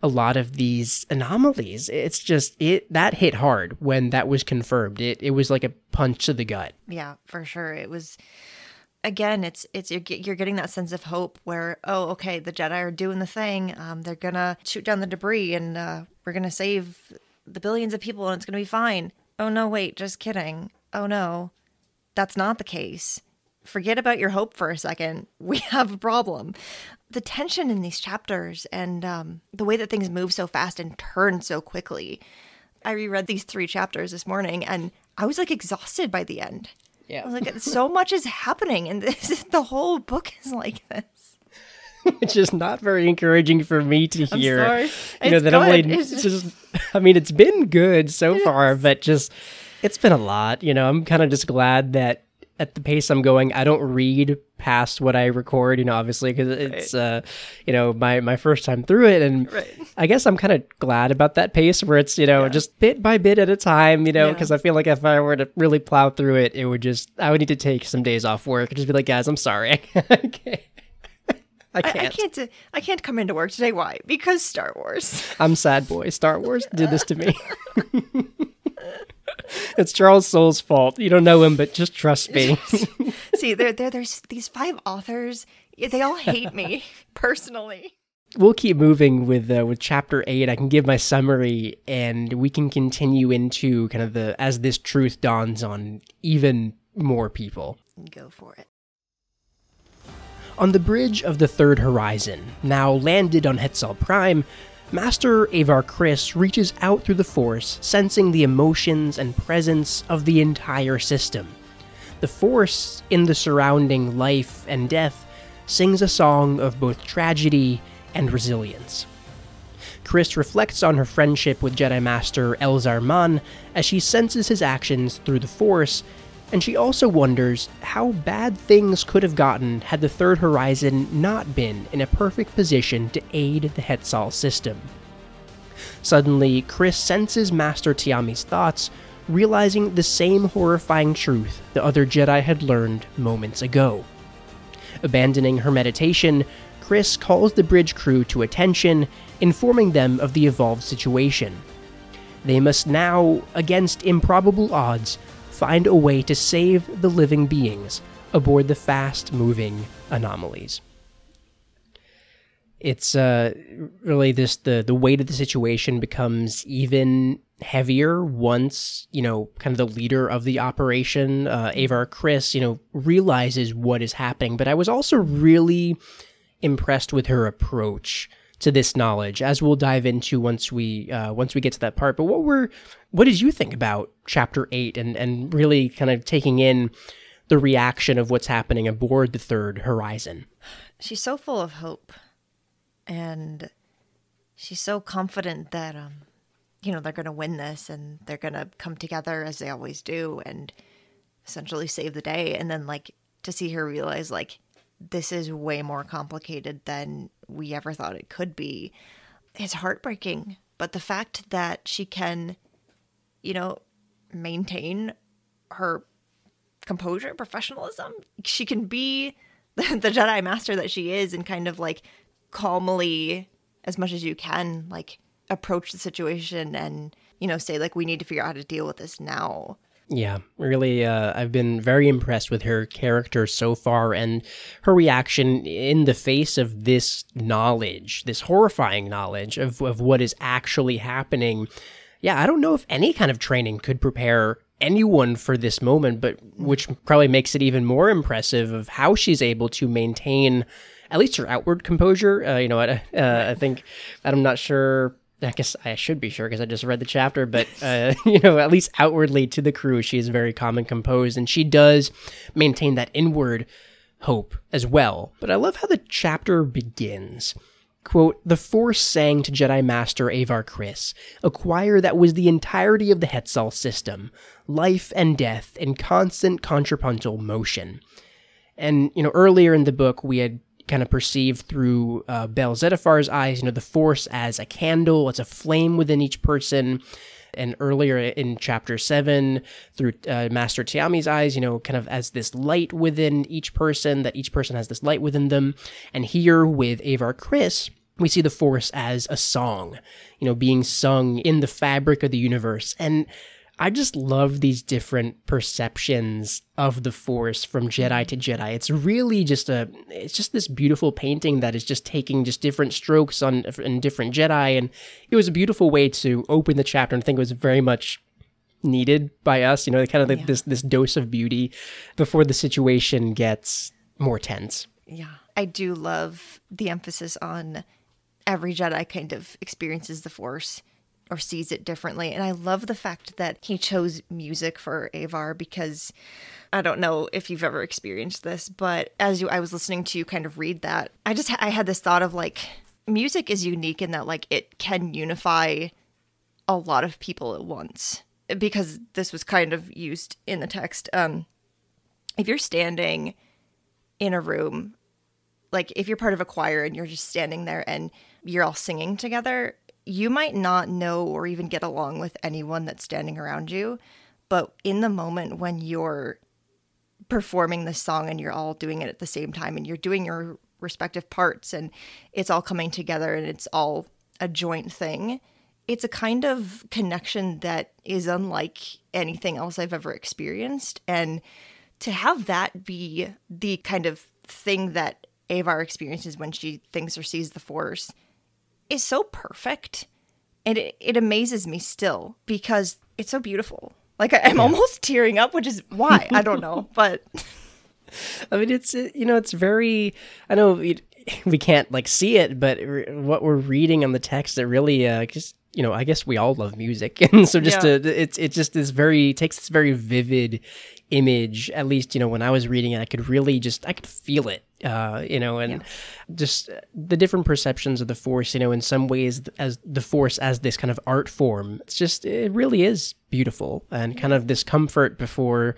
a lot of these anomalies. It's just it that hit hard when that was confirmed. It it was like a punch to the gut. Yeah, for sure. It was again, it's it's you're, you're getting that sense of hope where oh, okay, the Jedi are doing the thing. Um, they're gonna shoot down the debris, and uh, we're gonna save the billions of people, and it's gonna be fine. Oh no, wait, just kidding. Oh no, that's not the case forget about your hope for a second. <laughs> We have a problem. The tension in these chapters and um, the way that things move so fast and turn so quickly. I reread these three chapters this morning and I was like exhausted by the end. Yeah. Like, so much is happening, and this <laughs> the whole book is like this. <laughs> Which is not very encouraging for me to hear. I'm sorry. You it's know that good. only it's just I mean, it's been good so far, but just it's been a lot. You know, I'm kind of just glad that at the pace I'm going, I don't read past what I record, you know, obviously because it's right. uh, you know, my my first time through it, and right. I guess I'm kind of glad about that pace where it's you know yeah. just bit by bit at a time, you know, because yeah. I feel like if I were to really plow through it, it would just I would need to take some days off work and just be like, guys, I'm sorry, I <laughs> can't. I can't. I, I can't. Uh, I can't come into work today. Why? Because Star Wars. I'm sad boy. Star Wars did this to me. <laughs> <laughs> <laughs> it's Charles Soule's fault. You don't know him, but just trust me. <laughs> See, <laughs> there, there, there's these five authors. They all hate me personally. we'll keep moving with uh, with chapter eight. I can give my summary, and we can continue into kind of the as this truth dawns on even more people. Go for it. On the bridge of the Third Horizon, now landed on Hetzal Prime, Master Avar Kriss reaches out through the Force, sensing the emotions and presence of the entire system. The Force, in the surrounding life and death, sings a song of both tragedy and resilience. Kriss reflects on her friendship with Jedi Master Elzar Mann as she senses his actions through the Force and she also wonders how bad things could have gotten had the Third Horizon not been in a perfect position to aid the Hetzal system. Suddenly, Kriss senses Master Te'Ami's thoughts, realizing the same horrifying truth the other Jedi had learned moments ago. Abandoning her meditation, Kriss calls the bridge crew to attention, informing them of the evolved situation. They must now, against improbable odds, find a way to save the living beings aboard the fast moving anomalies. It's uh, really this the the weight of the situation becomes even heavier once you know kind of the leader of the operation uh, Avar Kriss, you know realizes what is happening. But I was also really impressed with her approach to this knowledge, as we'll dive into once we uh, once we get to that part. But what were what did you think about chapter eight and and really kind of taking in the reaction of what's happening aboard the third horizon? She's so full of hope, and she's so confident that um, you know they're going to win this and they're going to come together as they always do and essentially save the day. And then like to see her realize like this is way more complicated than we ever thought it could be. It's heartbreaking. But the fact that she can, you know, maintain her composure, professionalism, she can be the, <laughs> the Jedi Master that she is and kind of like calmly, as much as you can, like approach the situation and, you know, say, like, we need to figure out how to deal with this now. Yeah, really, uh, I've been very impressed with her character so far and her reaction in the face of this knowledge, this horrifying knowledge of, of what is actually happening. Yeah, I don't know if any kind of training could prepare anyone for this moment, but which probably makes it even more impressive of how she's able to maintain at least her outward composure. Uh, you know, <laughs> uh, I think I'm not sure I guess I should be sure because I just read the chapter, but uh, <laughs> you know, at least outwardly to the crew, she is very calm and composed, and she does maintain that inward hope as well. But I love how the chapter begins. Quote, the Force sang to Jedi Master Avar Kriss, a choir that was the entirety of the Hetzal system, life and death in constant contrapuntal motion. And, you know, earlier in the book, we had kind of perceived through uh, Bell Zettifar's eyes, you know, the force as a candle, as a flame within each person. And earlier in chapter seven, through uh, Master Te'Ami's eyes, you know, kind of as this light within each person, that each person has this light within them. And here with Avar Kriss, we see the force as a song, you know, being sung in the fabric of the universe. And I just love these different perceptions of the Force from Jedi to Jedi. It's really just a, it's just this beautiful painting that is just taking just different strokes on in different Jedi, and it was a beautiful way to open the chapter. And I think it was very much needed by us. You know, kind of like yeah. this this dose of beauty before the situation gets more tense. Yeah, I do love the emphasis on every Jedi kind of experiences the Force or sees it differently. And I love the fact that he chose music for Avar because I don't know if you've ever experienced this, but as you, I was listening to you kind of read that, I just I had this thought of like music is unique in that like it can unify a lot of people at once because this was kind of used in the text. Um, if you're standing in a room, like if you're part of a choir and you're just standing there and you're all singing together, you might not know or even get along with anyone that's standing around you, but in the moment when you're performing this song and you're all doing it at the same time and you're doing your respective parts and it's all coming together and it's all a joint thing, it's a kind of connection that is unlike anything else I've ever experienced. And to have that be the kind of thing that Avar experiences when she thinks or sees the Force is so perfect. And it, it amazes me still because it's so beautiful. Like I, am yeah. almost tearing up, which is why I don't know, <laughs> but I mean, it's you know, it's very. I know <laughs> we can't like see it, but what we're reading on the text, it really uh, just you know, I guess we all love music, <laughs> and so just yeah. to, it's it just is very takes this very vivid image. At least you know when I was reading it, I could really just I could feel it. Uh, you know, and yeah. just the different perceptions of the force. You know, in some ways, as the force as this kind of art form, it's just it really is beautiful and kind of this comfort before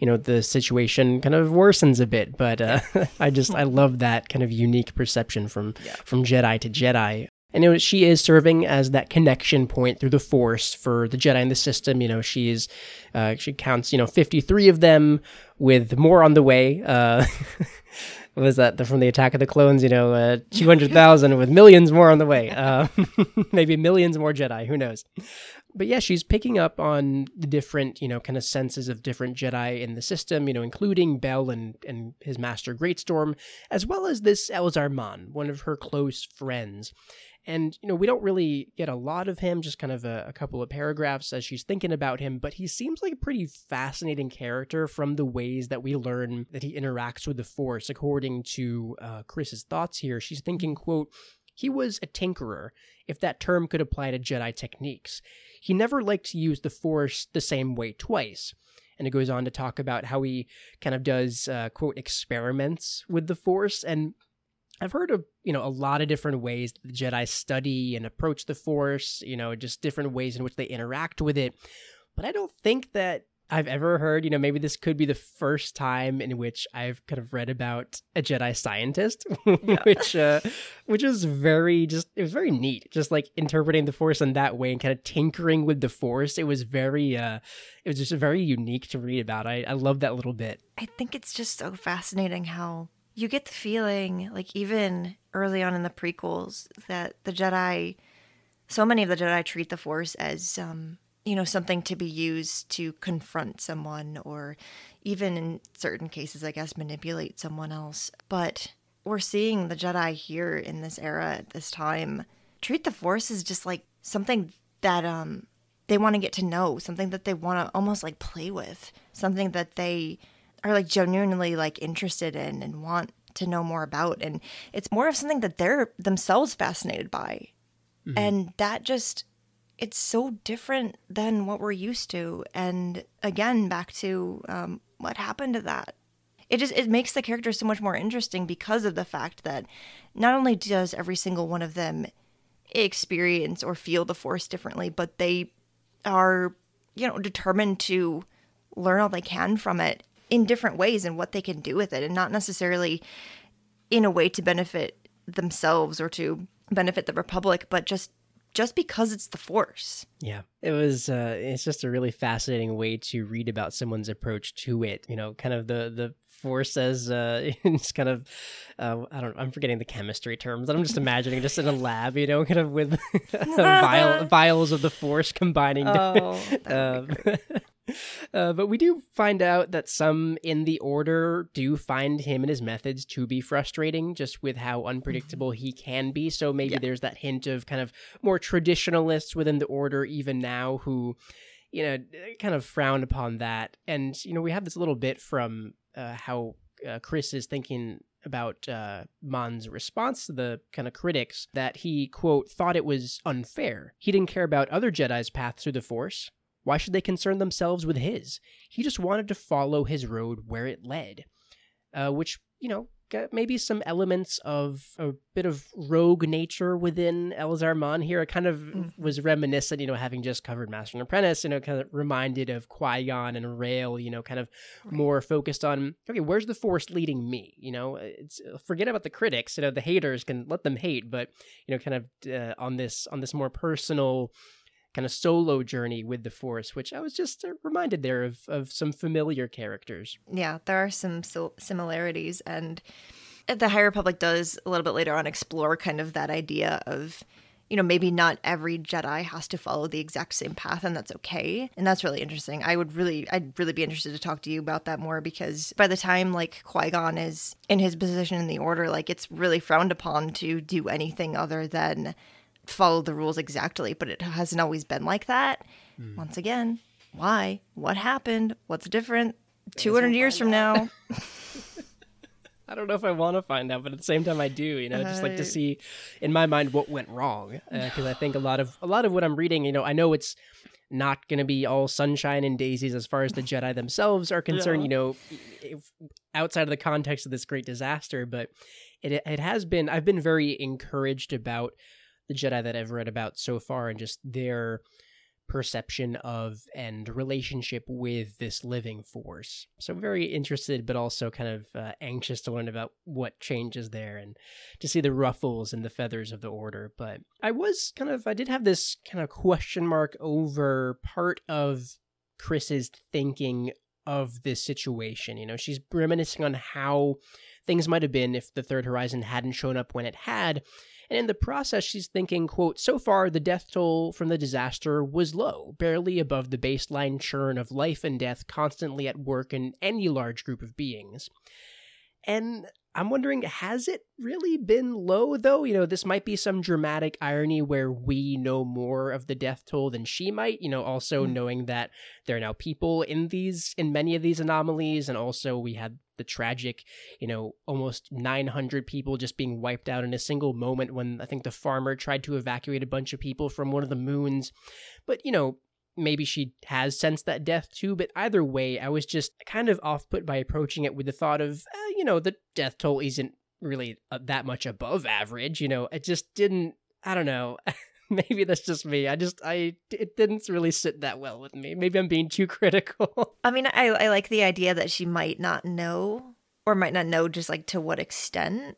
you know the situation kind of worsens a bit but uh, <laughs> i just i love that kind of unique perception from yeah. from jedi to jedi and you know, she is serving as that connection point through the Force for the Jedi in the system. You know, she is, uh, she counts, you know, 53 of them with more on the way. Uh, <laughs> was that from the Attack of the Clones? You know, uh, 200,000 with millions more on the way. Uh, <laughs> maybe millions more Jedi. Who knows? But yeah, she's picking up on the different, you know, kind of senses of different Jedi in the system, you know, including Bell and, and his master Greatstorm, as well as this Elzar Mann, one of her close friends. And, you know, we don't really get a lot of him, just kind of a, a, couple of paragraphs as she's thinking about him, but he seems like a pretty fascinating character from the ways that we learn that he interacts with the Force. According to uh, Kriss's thoughts here, she's thinking, quote, he was a tinkerer, if that term could apply to Jedi techniques. He never liked to use the Force the same way twice. And it goes on to talk about how he kind of does, uh, quote, experiments with the Force. And I've heard of, you know, a lot of different ways that the Jedi study and approach the Force, you know, just different ways in which they interact with it. But I don't think that I've ever heard, you know, maybe this could be the first time in which I've kind of read about a Jedi scientist, <laughs> which uh, which is very just it was very neat, just like interpreting the Force in that way and kind of tinkering with the Force. It was very uh it was just very unique to read about. I I love that little bit. I think it's just so fascinating how you get the feeling, like even early on in the prequels, that the Jedi, so many of the Jedi treat the Force as, um, you know, something to be used to confront someone or even in certain cases, I guess, manipulate someone else. But we're seeing the Jedi here in this era at this time treat the Force as just like something that um they want to get to know, something that they want to almost like play with, something that they are like genuinely like interested in and want to know more about and it's more of something that they're themselves fascinated by mm-hmm. and that just it's so different than what we're used to. And again back to um, what happened to that. It just it makes the characters so much more interesting because of the fact that not only does every single one of them experience or feel the force differently but they are you know determined to learn all they can from it in different ways and what they can do with it and not necessarily in a way to benefit themselves or to benefit the republic but just just because it's the force. Yeah. It was uh it's just a really fascinating way to read about someone's approach to it you know kind of the the force as uh <laughs> it's kind of uh, i don't i'm forgetting the chemistry terms but i'm just imagining just in a lab you know kind of with <laughs> <laughs> vial, vials of the force combining oh, um, <laughs> uh, but we do find out that some in the order do find him and his methods to be frustrating, just with how unpredictable he can be. So maybe yeah. there's that hint of kind of more traditionalists within the order, even now, who, you know, kind of frown upon that. And, you know, we have this little bit from uh, how uh, Kriss is thinking about uh, Mann's response to the kind of critics that he, quote, thought it was unfair. He didn't care about other Jedi's path through the Force. Why should they concern themselves with his? He just wanted to follow his road where it led. Uh, which, you know, maybe some elements of a bit of rogue nature within Elzar Mann here. It kind of mm-hmm. was reminiscent, you know, having just covered Master and Apprentice, you know, kind of reminded of Qui Gon and Rael, you know, kind of more focused on, okay, where's the Force leading me? You know, it's forget about the critics, you know, the haters can let them hate, but you know, kind of uh, on this on this more personal kind of solo journey with the Force, which I was just uh, reminded there of of some familiar characters. Yeah, there are some similarities, and the High Republic does a little bit later on explore kind of that idea of you know, maybe not every Jedi has to follow the exact same path, and that's okay. And that's really interesting. I would really, I'd really be interested to talk to you about that more because by the time like Qui Gon is in his position in the Order, like it's really frowned upon to do anything other than follow the rules exactly. But it hasn't always been like that. Mm. Once again, why? What happened? What's different? 200 years from now. <laughs> I don't know if I want to find out, but at the same time, I do. You know, just like to see, in my mind, what went wrong. Because uh, I think a lot of a lot of what I'm reading, you know, I know it's not going to be all sunshine and daisies as far as the Jedi themselves are concerned. Yeah. You know, if, outside of the context of this great disaster, but it it has been. I've been very encouraged about the Jedi that I've read about so far, and just their perception of and relationship with this living force. So very interested, but also kind of uh, anxious to learn about what changes there and to see the ruffles and the feathers of the order. But I was kind of I did have this kind of question mark over part of Kriss's thinking of this situation. You know, she's reminiscing on how things might have been if the third horizon hadn't shown up when it had and in the process, she's thinking, quote, so far the death toll from the disaster was low, barely above the baseline churn of life and death constantly at work in any large group of beings. And I'm wondering, has it really been low though? You know, this might be some dramatic irony where we know more of the death toll than she might, you know, also mm. knowing that there are now people in these, in many of these anomalies. And also we had the tragic, you know, almost 900 people just being wiped out in a single moment when I think the farmer tried to evacuate a bunch of people from one of the moons. But, you know, maybe she has sensed that death too, but either way, I was just kind of off put by approaching it with the thought of, eh, you know, the death toll isn't really uh, that much above average. You know, it just didn't, I don't know. <laughs> <laughs> maybe that's just me. I just, I, it didn't really sit that well with me. Maybe I'm being too <laughs> critical. I mean, I, I like the idea that she might not know or might not know just like to what extent,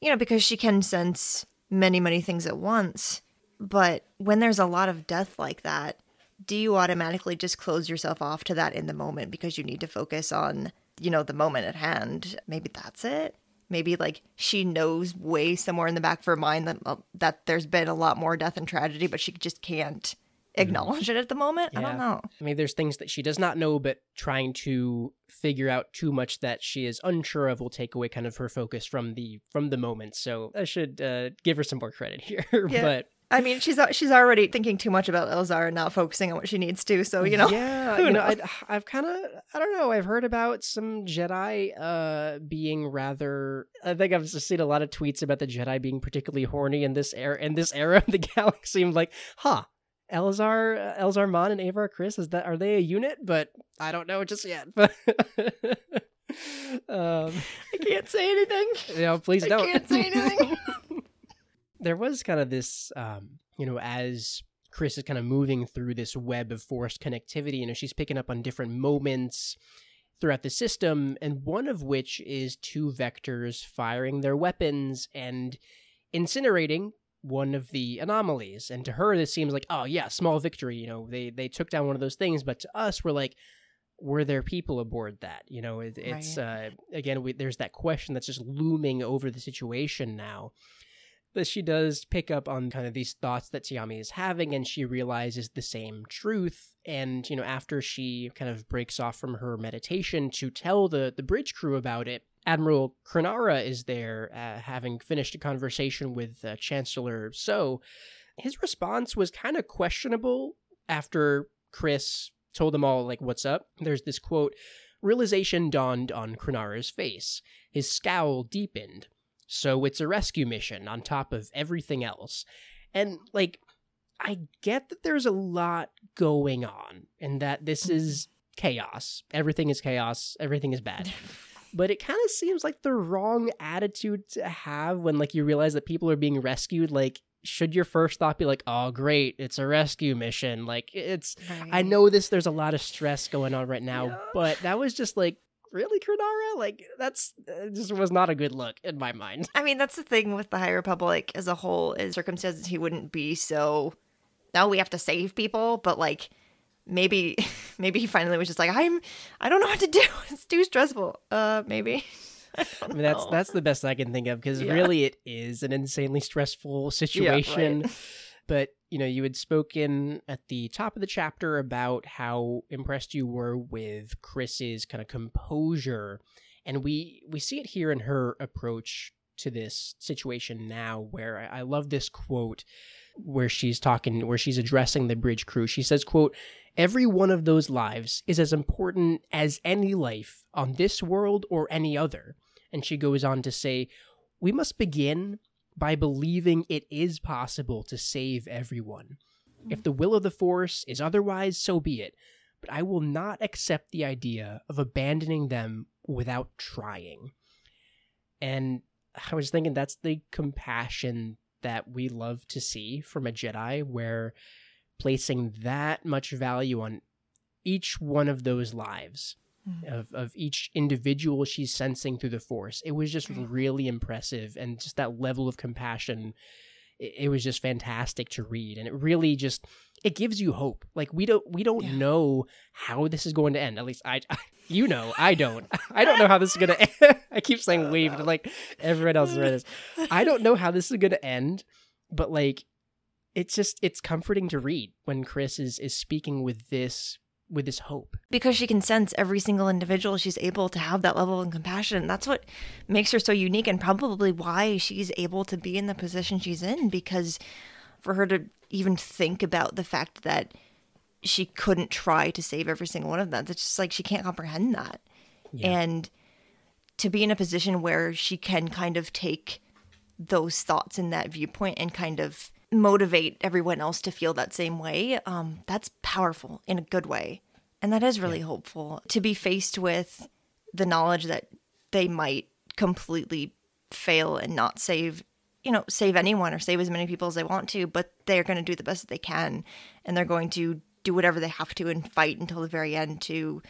you know, because she can sense many, many things at once. But when there's a lot of death like that, do you automatically just close yourself off to that in the moment because you need to focus on, you know, the moment at hand? Maybe that's it. Maybe like she knows way somewhere in the back of her mind that uh, that there's been a lot more death and tragedy, but she just can't mm-hmm. acknowledge mm. it at the moment. Yeah. I don't know. I mean, there's things that she does not know, but trying to figure out too much that she is unsure of will take away kind of her focus from the from the moment. So I should uh, give her some more credit here. <laughs> Yeah. but I mean, she's she's already thinking too much about Elzar and not focusing on what she needs to. So you know, yeah, <laughs> you know, I, have kind of I don't know. I've heard about some Jedi uh being rather. I think I've seen a lot of tweets about the Jedi being particularly horny in this era in this era of the <laughs> galaxy. I'm like, huh. Elzar, Elzar Mann, and Avar Kriss is that are they a unit? But I don't know just yet. But <laughs> um, I can't say anything. You know, please don't. I can't say anything there was kind of this, um, you know, as Kriss is kind of moving through this web of forced connectivity, you know, she's picking up on different moments throughout the system, and one of which is two vectors firing their weapons and incinerating one of the anomalies. And to her, this seems like, oh yeah, small victory. You know, they they took down one of those things. But to us, we're like, were there people aboard that? You know, it, it's right. uh, again, we, there's that question that's just looming over the situation now but she does pick up on kind of these thoughts that Te'Ami is having, and she realizes the same truth. And, you know, after she kind of breaks off from her meditation to tell the, the bridge crew about it, Admiral Kronara is there, uh, having finished a conversation with uh, Chancellor Soh. His response was kind of questionable after Kriss told them all, like, what's up. There's this quote Realization dawned on Kronara's face. His scowl deepened. So it's a rescue mission on top of everything else. And like I get that there's a lot going on and that this mm-hmm. is chaos. Everything is chaos, everything is bad. <laughs> but it kind of seems like the wrong attitude to have when like you realize that people are being rescued like should your first thought be like oh great it's a rescue mission like it's right. i know this there's a lot of stress going on right now yeah. but that was just like really Kronara? Like that's uh, just was not a good look in my mind. I mean, that's the thing with the High Republic as a whole. In circumstances, he wouldn't be so. Now we have to save people, but like maybe <laughs> maybe he finally was just like I'm I don't know what to do. <laughs> It's too stressful. Uh, maybe. <laughs> I mean, that's know. that's the best I can think of because Yeah. really it is an insanely stressful situation. But you know, you had spoken at the top of the chapter about how impressed you were with Kriss's kind of composure, and we we see it here in her approach to this situation now. Where I, I love this quote where she's talking, where she's addressing the bridge crew. She says, "quote Every one of those lives is as important as any life on this world or any other." And she goes on to say, "We must begin." By believing it is possible to save everyone. If mm-hmm. the will of the Force is otherwise, so be it. But I will not accept the idea of abandoning them without trying. And I was thinking that's the compassion that we love to see from a Jedi, where placing that much value on each one of those lives Mhm. of, of each individual she's sensing through the force it was just Right. really impressive and just that level of compassion it, it was just fantastic to read and it really just it gives you hope like we don't we don't Yeah. know how this is going to end at least i, <laughs> you know i don't i don't know how this is going <laughs> to end i keep saying we but like everyone else has read this i don't know how this is going to end but like it's just it's comforting to read when Kriss is is speaking with this with this hope. Because she can sense every single individual she's able to have that level of compassion. That's what makes her so unique and probably why she's able to be in the position she's in because for her to even think about the fact that she couldn't try to save every single one of them it's just like she can't comprehend that. Yeah. and to be in a position where she can kind of take those thoughts and that viewpoint and kind of motivate everyone else to feel that same way um, that's powerful in a good way and that is really hopeful to be faced with the knowledge that they might completely fail and not save you know save anyone or save as many people as they want to but they're going to do the best that they can and they're going to do whatever they have to and fight until the very end to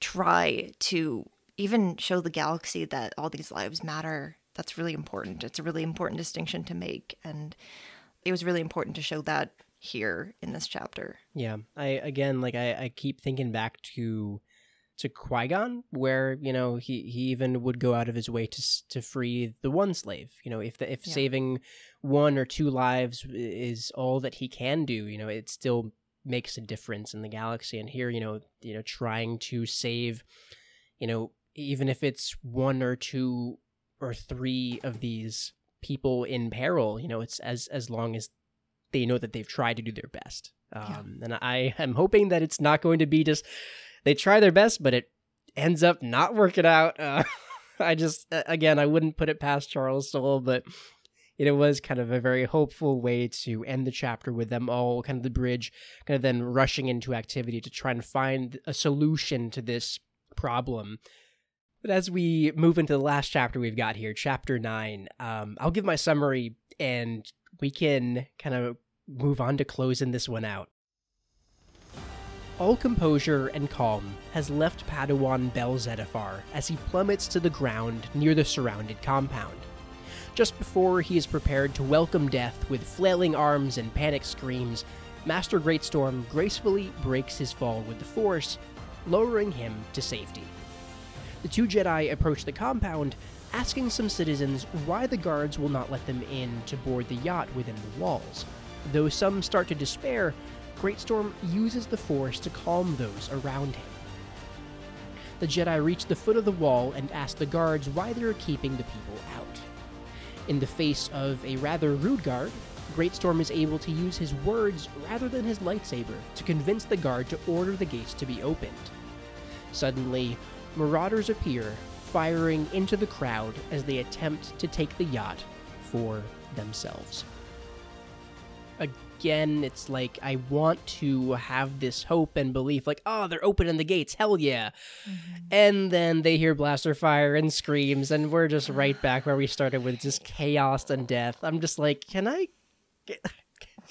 try to even show the galaxy that all these lives matter. That's really important. It's a really important distinction to make. And it was really important to show that here in this chapter. Yeah, I again like I, I keep thinking back to to Qui Gon, where you know he he even would go out of his way to to free the one slave. You know, if the if Yeah. saving one or two lives is all that he can do, you know, it still makes a difference in the galaxy. And here, you know, you know, trying to save, you know, even if it's one or two or three of these people in peril, you know, it's as as long as they know that they've tried to do their best. Yeah. Um, And I am hoping that it's not going to be just they try their best, but it ends up not working out. Uh, <laughs> I just, again, I wouldn't put it past Charles Soule, but it was kind of a very hopeful way to end the chapter with them all kind of the bridge, kind of then rushing into activity to try and find a solution to this problem. But as we move into the last chapter we've got here, chapter nine, um, I'll give my summary and we can kind of move on to closing this one out. All composure and calm has left Padawan Bell Zettifar as he plummets to the ground near the surrounded compound. Just before he is prepared to welcome death with flailing arms and panic screams, Master Greatstorm gracefully breaks his fall with the Force, lowering him to safety. The two Jedi approach the compound, asking some citizens why the guards will not let them in to board the yacht within the walls. Though some start to despair, Greatstorm uses the Force to calm those around him. The Jedi reach the foot of the wall and ask the guards why they are keeping the people out. In the face of a rather rude guard, Greatstorm is able to use his words rather than his lightsaber to convince the guard to order the gates to be opened. Suddenly, marauders appear, firing into the crowd as they attempt to take the yacht for themselves. Again, it's like I want to have this hope and belief, like, oh, they're opening the gates, hell yeah. Mm-hmm. And then they hear blaster fire and screams, and we're just <sighs> right back where we started with just chaos and death. I'm just like, can I? Get... <laughs>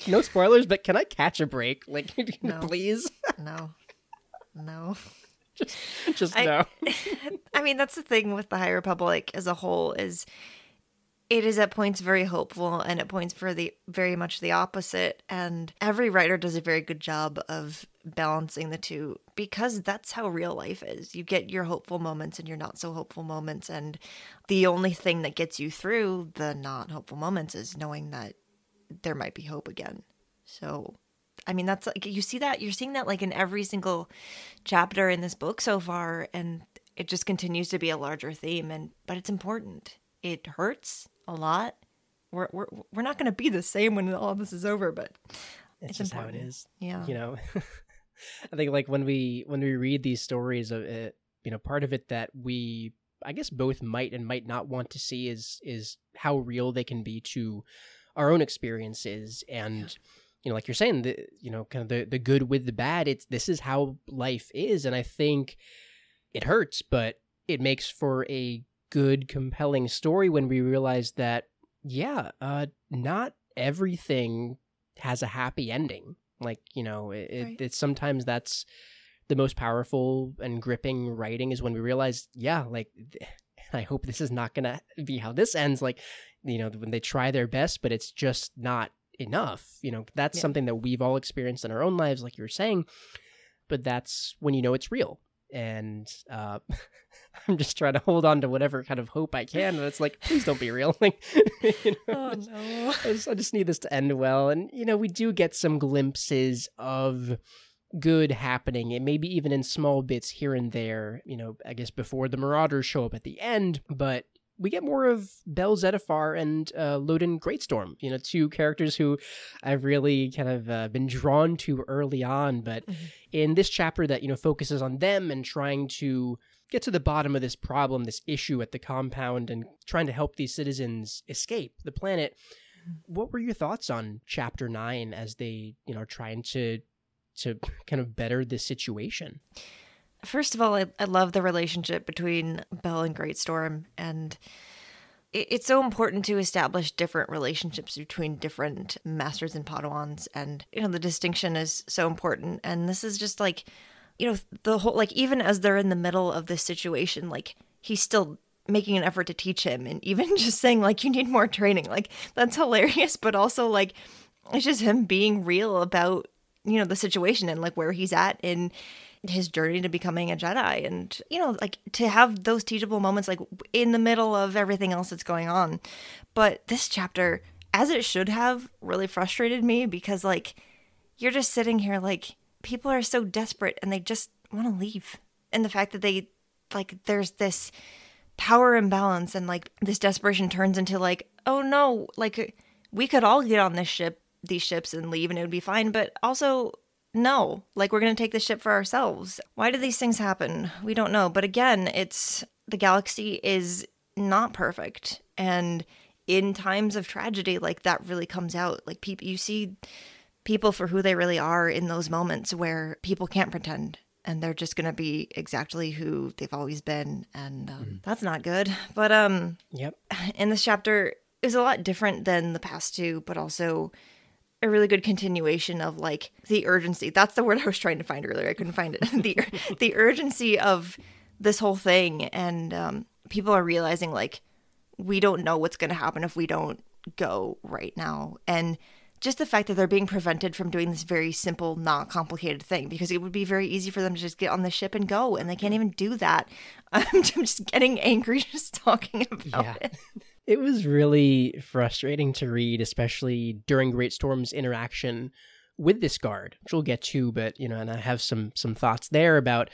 No spoilers, but can I catch a break? Like, <laughs> No. please, No. No. <laughs> just I- no. <laughs> <laughs> I mean, that's the thing with the High Republic as a whole is it is at points very hopeful and at points for the very much the opposite. And every writer does a very good job of balancing the two because that's how real life is. You get your hopeful moments and your not so hopeful moments. And the only thing that gets you through the not hopeful moments is knowing that there might be hope again. So i mean that's like you see that you're seeing that like in every single chapter in this book so far and it just continues to be a larger theme and but it's important it hurts a lot. We're we're we're not going to be the same when all this is over, but it's, it's just important. how it is. Yeah. You know, <laughs> I think like when we when we read these stories of it, you know, part of it that we I guess both might and might not want to see is is how real they can be to our own experiences and you know like you're saying the you know kind of the the good with the bad it's this is how life is and I think it hurts but it makes for a good, compelling story when we realize that, yeah, uh, not everything has a happy ending. Like, you know, it, right. it's sometimes that's the most powerful and gripping writing is when we realize, yeah, like, <laughs> I hope this is not going to be how this ends. Like, you know, when they try their best, but it's just not enough. You know, that's yeah. something that we've all experienced in our own lives, like you were saying. But that's when you know it's real and uh, <laughs> I'm just trying to hold on to whatever kind of hope I can. And it's like, please don't be real. <laughs> Like, <laughs> you know, oh no, I just, I just need this to end well. And you know, we do get some glimpses of good happening and maybe even in small bits here and there you know i guess before the marauders show up at the end but we get more of Bell Zettifar and uh, Loden Greatstorm, you know, two characters who I've really kind of uh, been drawn to early on. But mm-hmm. in this chapter that, you know, focuses on them and trying to get to the bottom of this problem, this issue at the compound, and trying to help these citizens escape the planet. Mm-hmm. What were your thoughts on chapter nine as they, you know, are trying to to kind of better this situation? First of all, I, I love the relationship between Bell and Greatstorm, and it, it's so important to establish different relationships between different masters and Padawans, and you know the distinction is so important. And this is just like, you know, the whole like even as they're in the middle of this situation, like he's still making an effort to teach him, and even <laughs> just saying like you need more training, like that's hilarious, but also like it's just him being real about you know the situation and like where he's at in his journey to becoming a Jedi and you know like to have those teachable moments like in the middle of everything else that's going on. But this chapter as it should have really frustrated me because like you're just sitting here like people are so desperate and they just want to leave. And the fact that they like there's this power imbalance and like this desperation turns into like oh no like we could all get on this ship these ships and leave and it would be fine but also no, like we're going to take the ship for ourselves. Why do these things happen? We don't know. But again, it's the galaxy is not perfect. And in times of tragedy, like that really comes out. Like people, you see people for who they really are in those moments where people can't pretend and they're just going to be exactly who they've always been and um, mm. that's not good but um yep in this chapter is a lot different than the past two but also a really good continuation of like the urgency. That's the word I was trying to find earlier. I couldn't find it. <laughs> the the urgency of this whole thing, and um, people are realizing like we don't know what's going to happen if we don't go right now, and just the fact that they're being prevented from doing this very simple, not complicated thing because it would be very easy for them to just get on the ship and go, and they can't even do that. <laughs> I'm just getting angry just talking about yeah. it. It was really frustrating to read, especially during Greatstorm's interaction with this guard, which we'll get to, but you know, and I have some some thoughts there about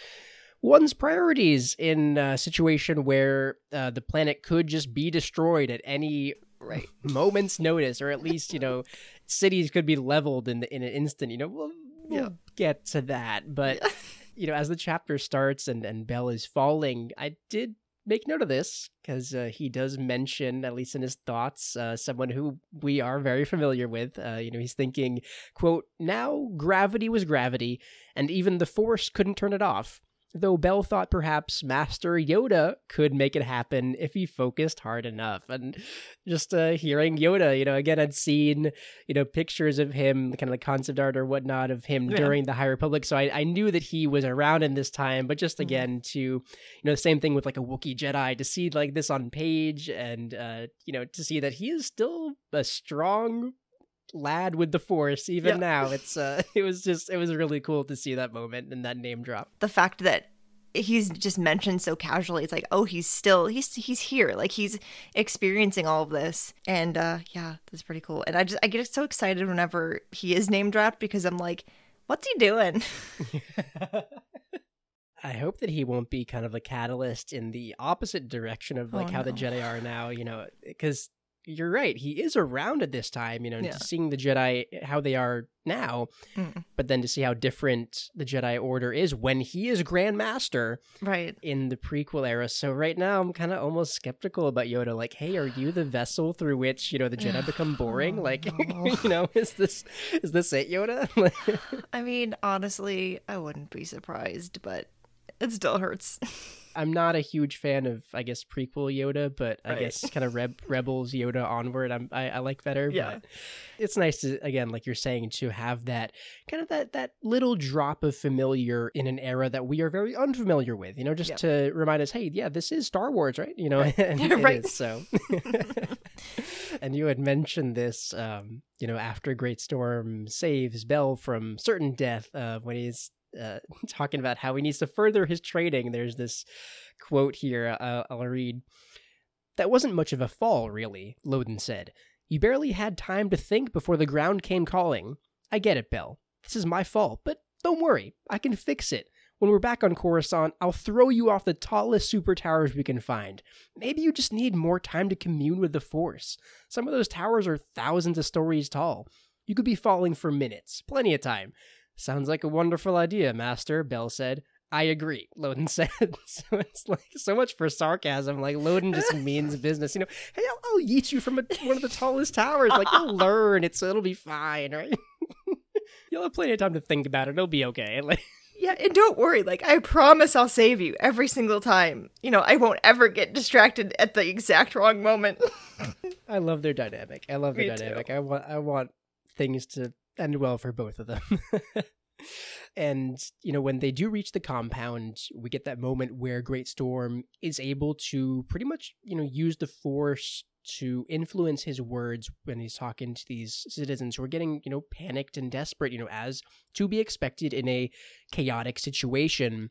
one's priorities in a situation where uh, the planet could just be destroyed at any right <laughs> moment's notice, or at least you know, cities could be leveled in the, in an instant. You know, we'll, we'll yeah. get to that, but. Yeah. <laughs> You know, as the chapter starts and, and Bell is falling, I did make note of this because uh, he does mention, at least in his thoughts, uh, someone who we are very familiar with. Uh, you know, he's thinking, "quote Now gravity was gravity, and even the Force couldn't turn it off. Though Bell thought perhaps Master Yoda could make it happen if he focused hard enough. And just uh, hearing Yoda, you know, again, I'd seen, you know, pictures of him, kind of the concept art or whatnot of him Yeah. during the High Republic. So I, I knew that he was around in this time, but just Mhm. again, to, you know, the same thing with like a Wookiee Jedi, to see like this on page and, uh, you know, to see that he is still a strong lad with the force even Yeah. now. It's uh <laughs> it was just it was really cool to see that moment and that name drop. The fact that he's just mentioned so casually it's like oh he's still he's he's here. Like he's experiencing all of this. And uh yeah that's pretty cool. And i just i get so excited whenever he is name dropped because i'm like what's he doing? <laughs> I hope that he won't be kind of a catalyst in the opposite direction of like Oh, how the. Jedi are now, you know, because you're right, he is around at this time, you know, Yeah. seeing the Jedi how they are now, Mm. but then to see how different the Jedi Order is when he is Grand Master right in the prequel era. So right now I'm kind of almost skeptical about Yoda. Like, hey, are you the vessel through which you know the Jedi <sighs> become boring? Oh, like, <laughs> you know, is this is this it, Yoda? <laughs> i mean honestly i wouldn't be surprised but it still hurts <laughs> I'm not a huge fan of, I guess, prequel Yoda, but I Right. guess kind of Reb- <laughs> Rebels Yoda onward. I'm, I, I like better. Yeah. but it's nice to again, like you're saying, to have that kind of that that little drop of familiar in an era that we are very unfamiliar with. You know, just Yeah. to remind us, hey, yeah, this is Star Wars, right? You know, <laughs> and it <laughs> Right. is, so. and you had mentioned this, um, you know, after Greatstorm saves Bell from certain death, uh, when he's uh, <laughs> talking about how he needs to further his training. There's this quote here uh, I'll read. That wasn't much of a fall, really, Loden said. You barely had time to think before the ground came calling. I get it, Bell. This is my fault, but don't worry, I can fix it. When we're back on Coruscant, I'll throw you off the tallest super towers we can find. Maybe you just need more time to commune with the Force. Some of those towers are thousands of stories tall. You could be falling for minutes. Plenty of time. Sounds like a wonderful idea, Master, Bell said. I agree, <laughs> Loden said. so it's like so much for sarcasm. Like Loden just means <laughs> business. You know, hey, I'll, I'll eat you from a, one of the tallest towers. Like you'll <laughs> learn. It's it'll be fine, right? You'll have plenty of time to think about it. It'll be okay. Like Yeah, and don't worry. Like, I promise I'll save you every single time. You know, I won't ever get distracted at the exact wrong moment. I love their dynamic. I love their Me too. dynamic. I want I want things to end well for both of them. <laughs> and you know when they do reach the compound, we get that moment where Greatstorm is able to pretty much you know use the force to influence his words when he's talking to these citizens who are getting you know panicked and desperate you know as to be expected in a chaotic situation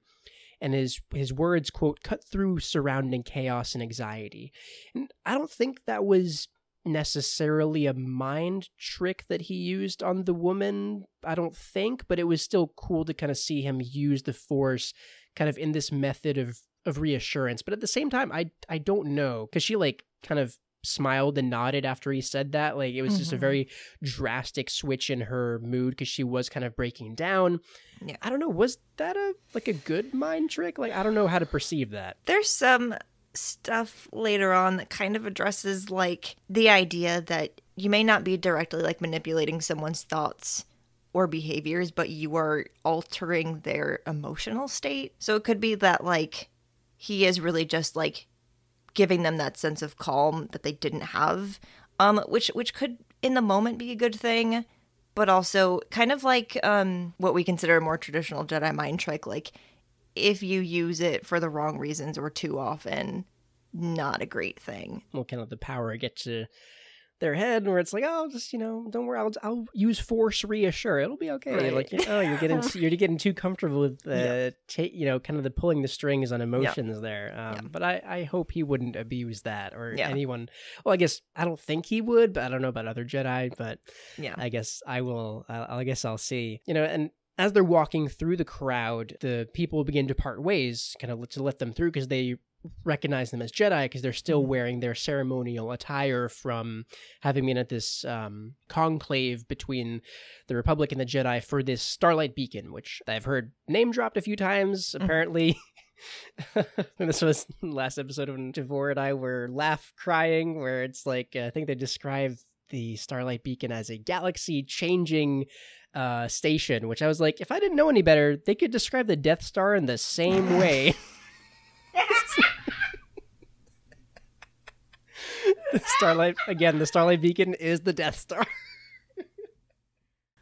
and his his words quote cut through surrounding chaos and anxiety and i don't think that was necessarily a mind trick that he used on the woman i don't think but it was still cool to kind of see him use the force kind of in this method of of reassurance. But at the same time i i don't know because she like kind of smiled and nodded after he said that. Like it was just a Mhm. very drastic switch in her mood because she was kind of breaking down. Yeah. i don't know was that a like a good mind trick? Like i don't know how to perceive that. There's some stuff later on that kind of addresses like the idea that you may not be directly like manipulating someone's thoughts or behaviors, but you are altering their emotional state. So it could be that like he is really just like giving them that sense of calm that they didn't have um which which could in the moment be a good thing but also kind of like um what we consider a more traditional jedi mind trick like if you use it for the wrong reasons or too often not a great thing well kind of the power get to their head where it's like oh just you know don't worry i'll, I'll use force reassure it'll be okay Right. like you know you're getting <laughs> you're getting too comfortable with the Yeah. ta- you know kind of the pulling the strings on emotions there um Yeah. but i i hope he wouldn't abuse that or Yeah. anyone well i guess i don't think he would but i don't know about other jedi but yeah I guess I will. I, I guess I'll see. You know, and as they're walking through the crowd, the people begin to part ways, kind of to let them through because they recognize them as Jedi because they're still Mhm. wearing their ceremonial attire from having been at this um, conclave between the Republic and the Jedi for this Starlight Beacon, which I've heard name dropped a few times. Mhm. Apparently. <laughs> this was last episode of Devore and I were laugh crying, where it's like uh, I think they describe the Starlight Beacon as a galaxy changing uh, station, which I was like, if I didn't know any better, they could describe the Death Star in the same way. <laughs> the Starlight, again, the Starlight Beacon is the Death Star.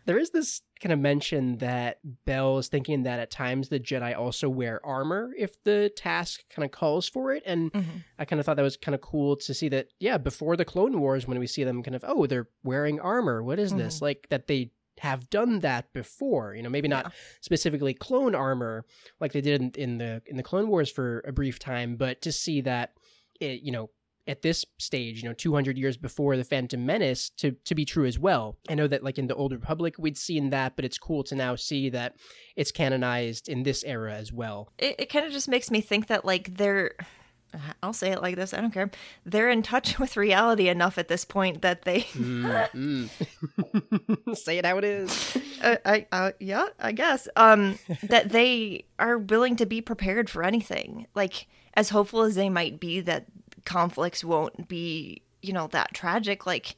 there is this kind of mention that Bell is thinking that at times the Jedi also wear armor if the task kind of calls for it. And Mhm. I kind of thought that was kind of cool to see that, yeah, before the Clone Wars, when we see them kind of, oh, they're wearing armor. What is this? Like that they have done that before, you know, maybe not Yeah. specifically clone armor like they did in, in the in the Clone Wars for a brief time, but to see that it, you know, at this stage, you know, 200 years before the Phantom Menace to to be true as well. I know that like in the Old Republic we'd seen that, but it's cool to now see that it's canonized in this era as well. It, it kind of just makes me think that like they're I'll say it like this, I don't care. They're in touch <laughs> with reality enough at this point that they Mm, mm. <laughs> Say it how it is. uh, I uh, yeah, I guess. Um that they are willing to be prepared for anything. Like as hopeful as they might be that conflicts won't be, you know, that tragic, like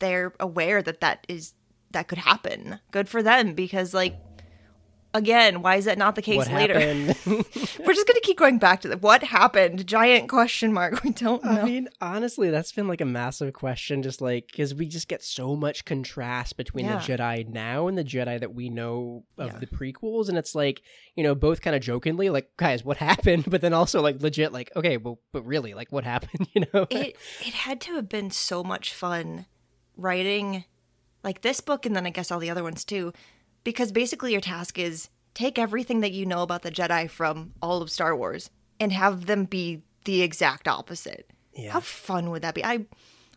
they're aware that that is that could happen. Good for them because like again, why is that not the case what later? <laughs> We're just gonna keep going back to the what happened. Giant question mark. <laughs> We don't know. I mean, honestly, that's been like a massive question, just like because we just get so much contrast between Yeah. the Jedi now and the Jedi that we know of Yeah. the prequels, and it's like you know both kind of jokingly like, guys, what <laughs> happened? But then also like legit, like, okay, well, but really, like, what happened? You know? it it had to have been so much fun writing like this book and then I guess all the other ones too because basically your task is take everything that you know about the Jedi from all of Star Wars and have them be the exact opposite. yeah. How fun would that be? I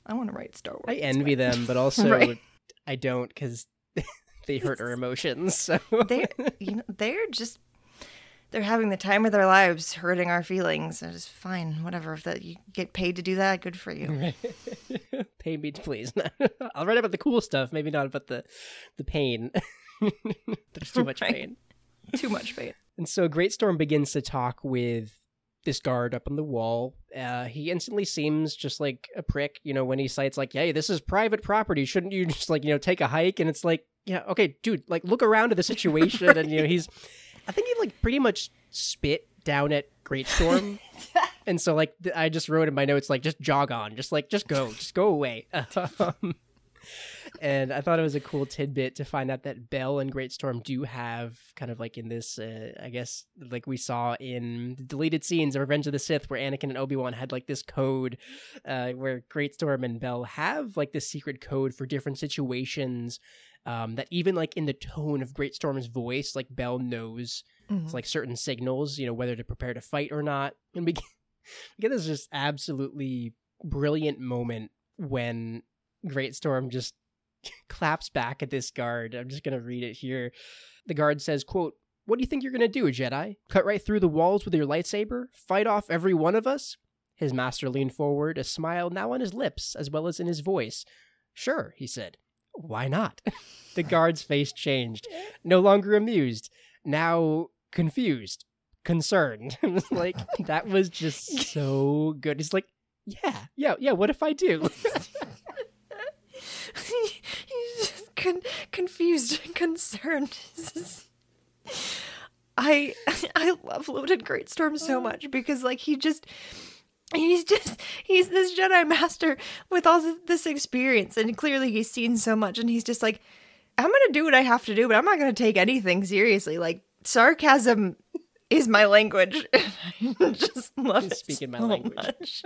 I want to write Star Wars. I envy them, but <laughs> also Right. I don't because <laughs> they hurt our emotions. So they're you know they're just they're having the time of their lives hurting our feelings. It's fine, whatever. If that you get paid to do that, good for you. <laughs> pay me, to please. I'll write about the cool stuff, maybe not about the the pain. <laughs> There's too much Right. pain. Too much pain. And so Greatstorm begins to talk with this guard up on the wall. Uh, he instantly seems just like a prick, you know, when he cites like, "Hey, this is private property. Shouldn't you just like, you know, take a hike?" And it's like, "Yeah, okay, dude, like look around at the situation." And you know, he's, <laughs> I think he like pretty much spit down at Greatstorm. <laughs> and so like I just wrote in my notes like, just jog on, just like just go, just go away. Um, and I thought it was a cool tidbit to find out that Bell and Greatstorm do have kind of like in this, uh, I guess, like we saw in the deleted scenes of Revenge of the Sith, where Anakin and Obi Wan had like this code, uh, where Greatstorm and Bell have like this secret code for different situations. Um, that even like in the tone of Greatstorm's voice, like Bell knows it's like certain signals, you know, whether to prepare to fight or not. <laughs> And we get, we get this just absolutely brilliant moment when Greatstorm just <laughs> claps back at this guard. I'm just gonna read it here. The guard says, quote, What do you think you're gonna do, Jedi? Cut right through the walls with your lightsaber? Fight off every one of us? His master leaned forward, a smile now on his lips as well as in his voice. Sure, he said. Why not? <laughs> the guard's face changed. No longer amused, now confused, concerned. <laughs> It was like that was just so good. He's like, yeah, yeah, yeah. What if I do? He's just con- confused and <laughs> concerned. I I love Loden Greatstorm so oh. much because like he just he's just he's this Jedi master with all this experience and clearly he's seen so much and he's just like I'm gonna do what I have to do but I'm not gonna take anything seriously like sarcasm is my language <laughs> I just love it Speaking my language.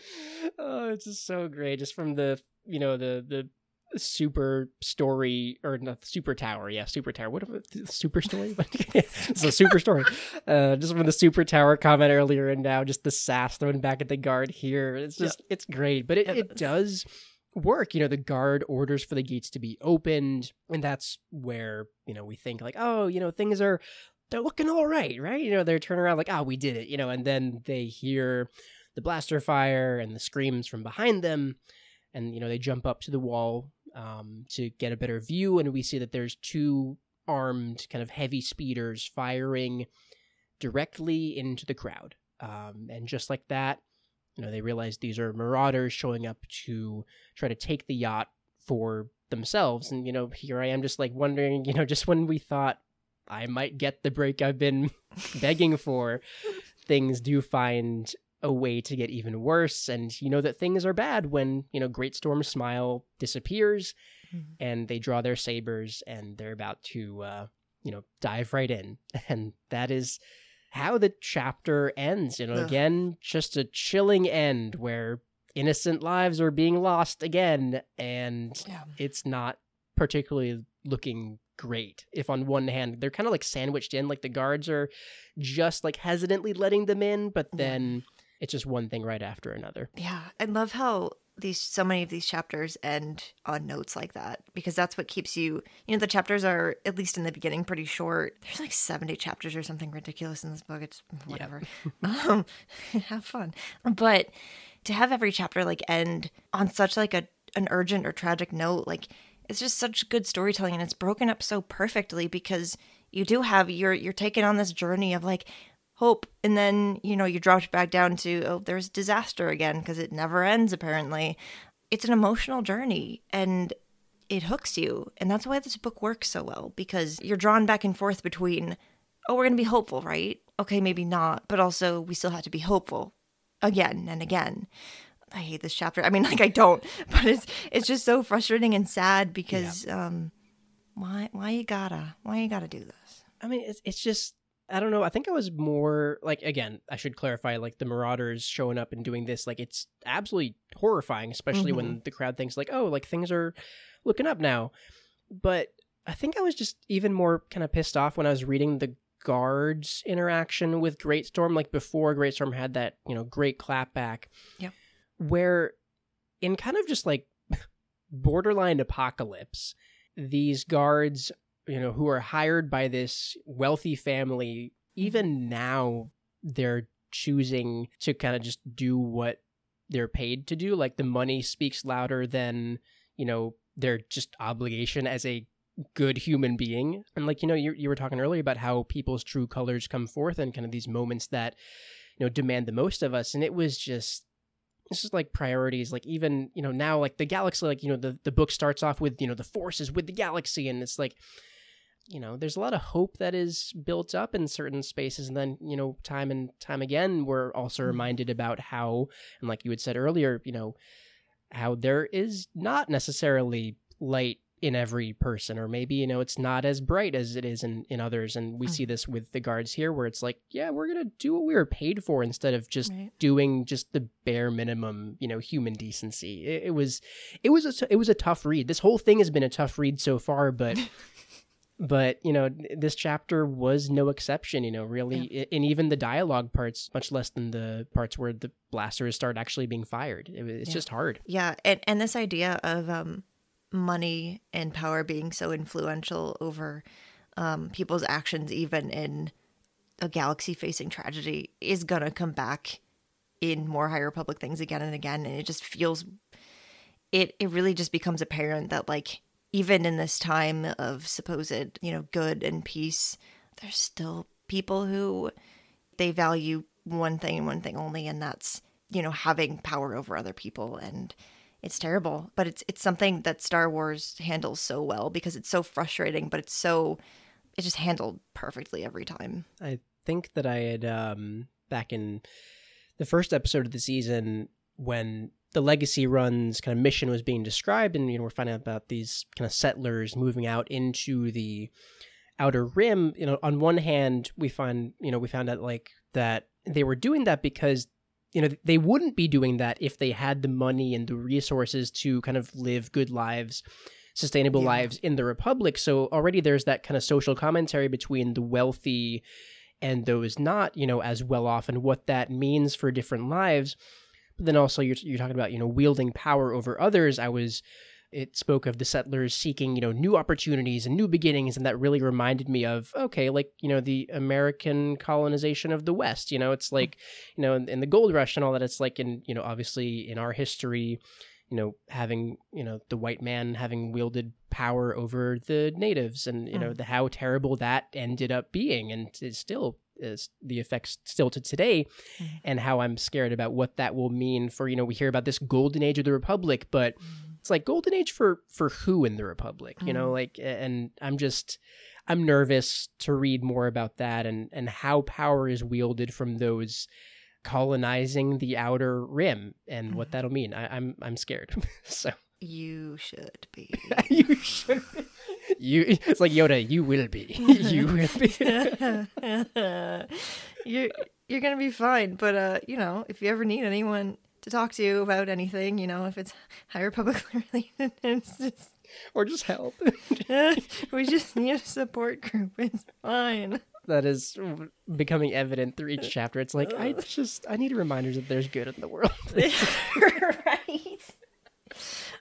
<laughs> oh, it's just so great. Just from the you know the the super story or not super tower, yeah, super tower. What the super story? <laughs> <laughs> it's a super story. Uh, just from the super tower comment earlier, and now just the sass thrown back at the guard here. It's just it's great, but it, It does work. You know, the guard orders for the gates to be opened, and that's where you know we think like, oh, you know, things are they're looking all right, right? You know, they're turning around like, oh, we did it, you know, and then they hear the blaster fire and the screams from behind them, and you know they jump up to the wall um, to get a better view, and we see that there's two armed kind of heavy speeders firing directly into the crowd, um, and just like that, you know they realize these are marauders showing up to try to take the yacht for themselves. And you know here i am just like wondering you know just when we thought i might get the break i've been <laughs> begging for <laughs> things do find a way to get even worse and you know that things are bad when you know Greatstorm smile disappears Mm-hmm. and they draw their sabers and they're about to uh you know dive right in <laughs> and that is how the chapter ends you know again just a chilling end where innocent lives are being lost again and Yeah. it's not particularly looking great if on one hand they're kind of like sandwiched in like the guards are just like hesitantly letting them in but then it's just one thing right after another Yeah, I love how these so many of these chapters end on notes like that because that's what keeps you. You know, the chapters are at least in the beginning pretty short. There's like seventy chapters or something ridiculous in this book. It's whatever. <laughs> um, <laughs> have fun, but to have every chapter like end on such like a an urgent or tragic note, like it's just such good storytelling and it's broken up so perfectly because you do have you're you're taken on this journey of like hope. And then you know you dropped back down to oh there's disaster again because it never ends apparently. It's an emotional journey and it hooks you. And that's why this book works so well because you're drawn back and forth between oh we're going to be hopeful right? Okay maybe not. But also we still have to be hopeful again and again. I hate this chapter. I mean <laughs> like i don't but it's it's just so frustrating and sad because um why why you gotta why you gotta do this? I mean, it's it's just I don't know. I think I was more like again. I should clarify like the Marauders showing up and doing this. Like it's absolutely horrifying, especially mm-hmm. when the crowd thinks like, oh, like things are looking up now. But I think I was just even more kind of pissed off when I was reading the guards interaction with Greatstorm, like before Greatstorm had that you know great clapback. Yeah. Where in kind of just like <laughs> borderline apocalypse, these guards you know, who are hired by this wealthy family, mm-hmm. even now they're choosing to kind of just do what they're paid to do. Like the money speaks louder than, you know, their just obligation as a good human being. And like, you know, you, you were talking earlier about how people's true colors come forth and kind of these moments that, you know, demand the most of us. And it was just, it's just like priorities like even you know now like the galaxy like you know the, the book starts off with you know the forces with the galaxy and it's like you know there's a lot of hope that is built up in certain spaces and then you know time and time again we're also reminded about how and like you had said earlier you know how there is not necessarily light in every person or maybe you know it's not as bright as it is in, in others and we Mm. see this with the guards here where it's like yeah we're gonna do what we were paid for instead of just Right. doing just the bare minimum you know human decency it, it was it was a it was a tough read this whole thing has been a tough read so far but <laughs> but you know this chapter was no exception you know really I- and even the dialogue parts much less than the parts where the blasters start actually being fired it, it's Yeah. just hard Yeah, and and this idea of um, money and power being so influential over um, people's actions, even in a galaxy-facing tragedy, is gonna come back in more higher public things again and again, and it just feels it. It really just becomes apparent that like even in this time of supposed you know good and peace, there's still people who they value one thing and one thing only, and that's you know having power over other people and it's terrible. But it's it's something that star wars handles so well because it's so frustrating but it's so it's just handled perfectly every time. I think that I had um back in the first episode of the season when the legacy runs kind of mission was being described and you know we're finding out about these kind of settlers moving out into the outer rim you know on one hand we find you know we found out like that they were doing that because you know they wouldn't be doing that if they had the money and the resources to kind of live good lives sustainable Yeah. lives in the republic so already there's that kind of social commentary between the wealthy and those not you know as well off and what that means for different lives but then also you're, you're talking about you know wielding power over others. I was it spoke of the settlers seeking you know new opportunities and new beginnings and that really reminded me of okay like you know the american colonization of the west you know it's hmm. like you know in, in the gold rush and all that it's like in you know obviously in our history you know having you know the white man having wielded power over the natives and you know hmm. the how terrible that ended up being and it still is the effects still to today Mhm. and how I'm scared about what that will mean for, you know, we hear about this golden age of the republic, but it's like golden age for for who in the republic, you know, Mhm. like and I'm just I'm nervous to read more about that and and how power is wielded from those colonizing the outer rim and what that'll mean. I, I'm I'm scared. <laughs> so You should be. <laughs> you should you <laughs> it's like Yoda, you will be. <laughs> you will be. <laughs> you're you're gonna be fine. But uh, you know, if you ever need anyone to talk to you about anything, you know, if it's High Republic related, it's just or just help. we just need a support group. It's fine. that is becoming evident through each chapter. It's like I just I need reminders that there's good in the world. right.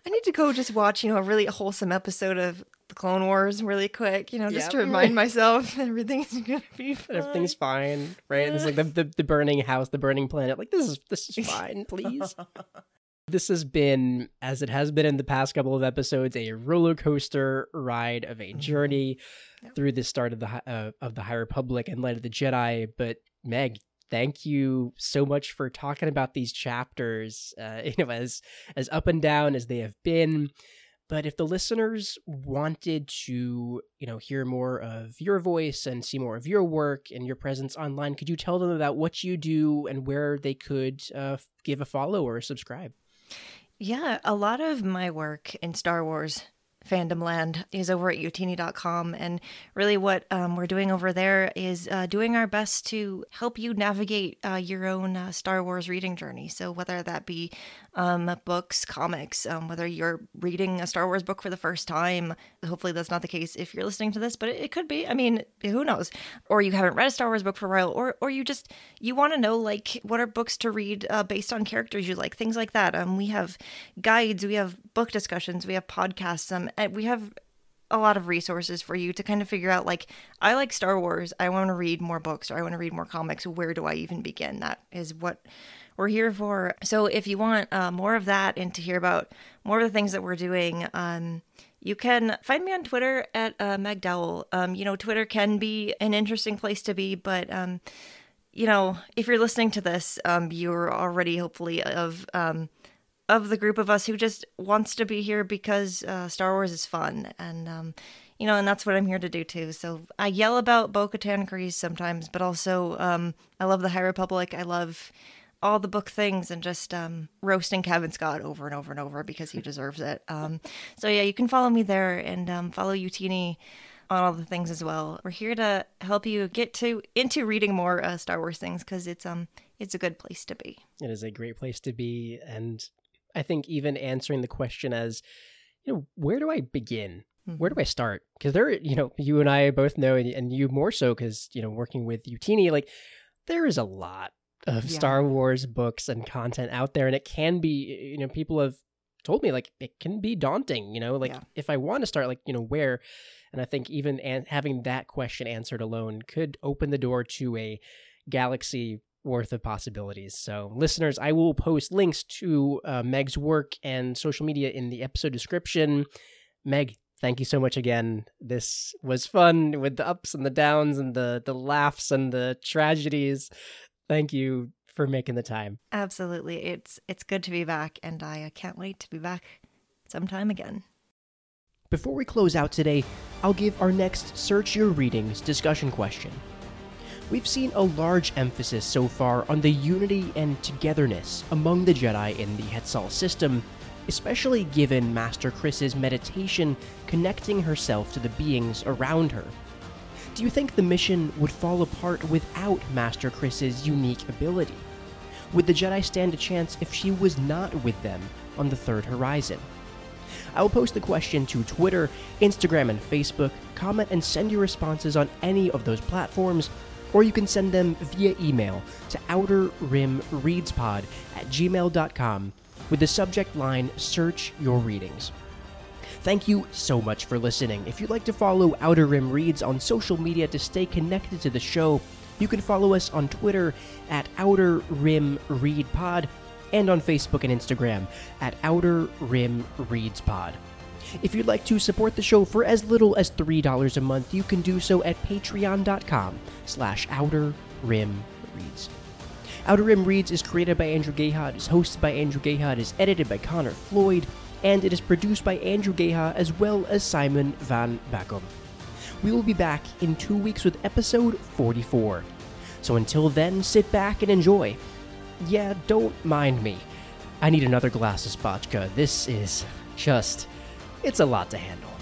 I need to go just watch, you know, a really wholesome episode of the Clone Wars really quick, you know, just to remind <laughs> myself everything's gonna be fine. Everything's fine, right? It's like the, <laughs> the the burning house, the burning planet. Like this is this is fine, please. <laughs> This has been, as it has been in the past couple of episodes, a roller coaster ride of a journey Yep. through the start of the uh, of the High Republic and Light of the Jedi. But Meg, thank you so much for talking about these chapters. Uh, you know, as as up and down as they have been. But if the listeners wanted to, you know, hear more of your voice and see more of your work and your presence online, could you tell them about what you do and where they could uh, give a follow or subscribe? Yeah, a lot of my work in Star Wars fandom land is over at utini.com and really what um, we're doing over there is uh, doing our best to help you navigate uh, your own uh, star wars reading journey. So whether that be um, books comics um, whether you're reading a star wars book for the first time hopefully that's not the case if you're listening to this but it, could be. I mean who knows? Or you haven't read a star wars book for a while or, or you just you want to know like what are books to read uh, based on characters you like things like that. Um, we have guides we have book discussions we have podcasts um, we have a lot of resources for you to kind of figure out like i like star wars. I want to read more books or i want to read more comics. Where do i even begin? That is what we're here for. So if you want uh, more of that and to hear about more of the things that we're doing um, you can find me on twitter at uh, meg um, you know twitter can be an interesting place to be but um, you know if you're listening to this um, you're already hopefully of um, of the group of us who just wants to be here because uh, Star Wars is fun, and um, you know, and that's what I'm here to do too. So I yell about Bo-Katan Kryze sometimes, but also um, I love the High Republic. I love all the book things and just um, roasting Cavan Scott over and over and over because he deserves it. Um, so yeah, you can follow me there and um, follow Utini on all the things as well. We're here to help you get to into reading more uh, Star Wars things because it's um it's a good place to be. It is a great place to be. And I think even answering the question as, you know, where do I begin? Where mm-hmm. do I start? Because there, you know, you and I both know, and, and you more so, because you know, working with Utini, like there is a lot of Yeah. Star Wars books and content out there, and it can be, you know, people have told me like it can be daunting. You know, like Yeah. if I want to start, like you know, where, and I think even an- having that question answered alone could open the door to a galaxy worth of possibilities. So, listeners, I will post links to uh, Meg's work and social media in the episode description. Meg, thank you so much again. This was fun with the ups and the downs and the the laughs and the tragedies. Thank you for making the time. Absolutely. It's it's good to be back and I uh, can't wait to be back sometime again. Before we close out today, I'll give our next Search Your Readings discussion question. We've seen a large emphasis so far on the unity and togetherness among the Jedi in the Hetzal system, especially given Master Kriss's meditation connecting herself to the beings around her. Do you think the mission would fall apart without Master Kriss's unique ability? Would the Jedi stand a chance if she was not with them on the third horizon? I will post the question to Twitter, Instagram, and Facebook. Comment and send your responses on any of those platforms, or you can send them via email to outerrimreadspod at gmail.com with the subject line Search Your Readings. Thank you so much for listening. If you'd like to follow Outer Rim Reads on social media to stay connected to the show, you can follow us on Twitter at Outer Rim Read Pod and on Facebook and Instagram at Outer Rim Reads Pod. If you'd like to support the show for as little as $3 a month, you can do so at patreon.com slash outer rim reads. Outer Rim Reads is created by Andrew Gayhod, is hosted by Andrew Gayhod, is edited by Connor Floyd, and it is produced by Andrew Gayha as well as Simon Van Backum. We will be back in two weeks with episode 44. So until then, sit back and enjoy. Yeah, don't mind me. I need another glass of spotchka. This is just, it's a lot to handle.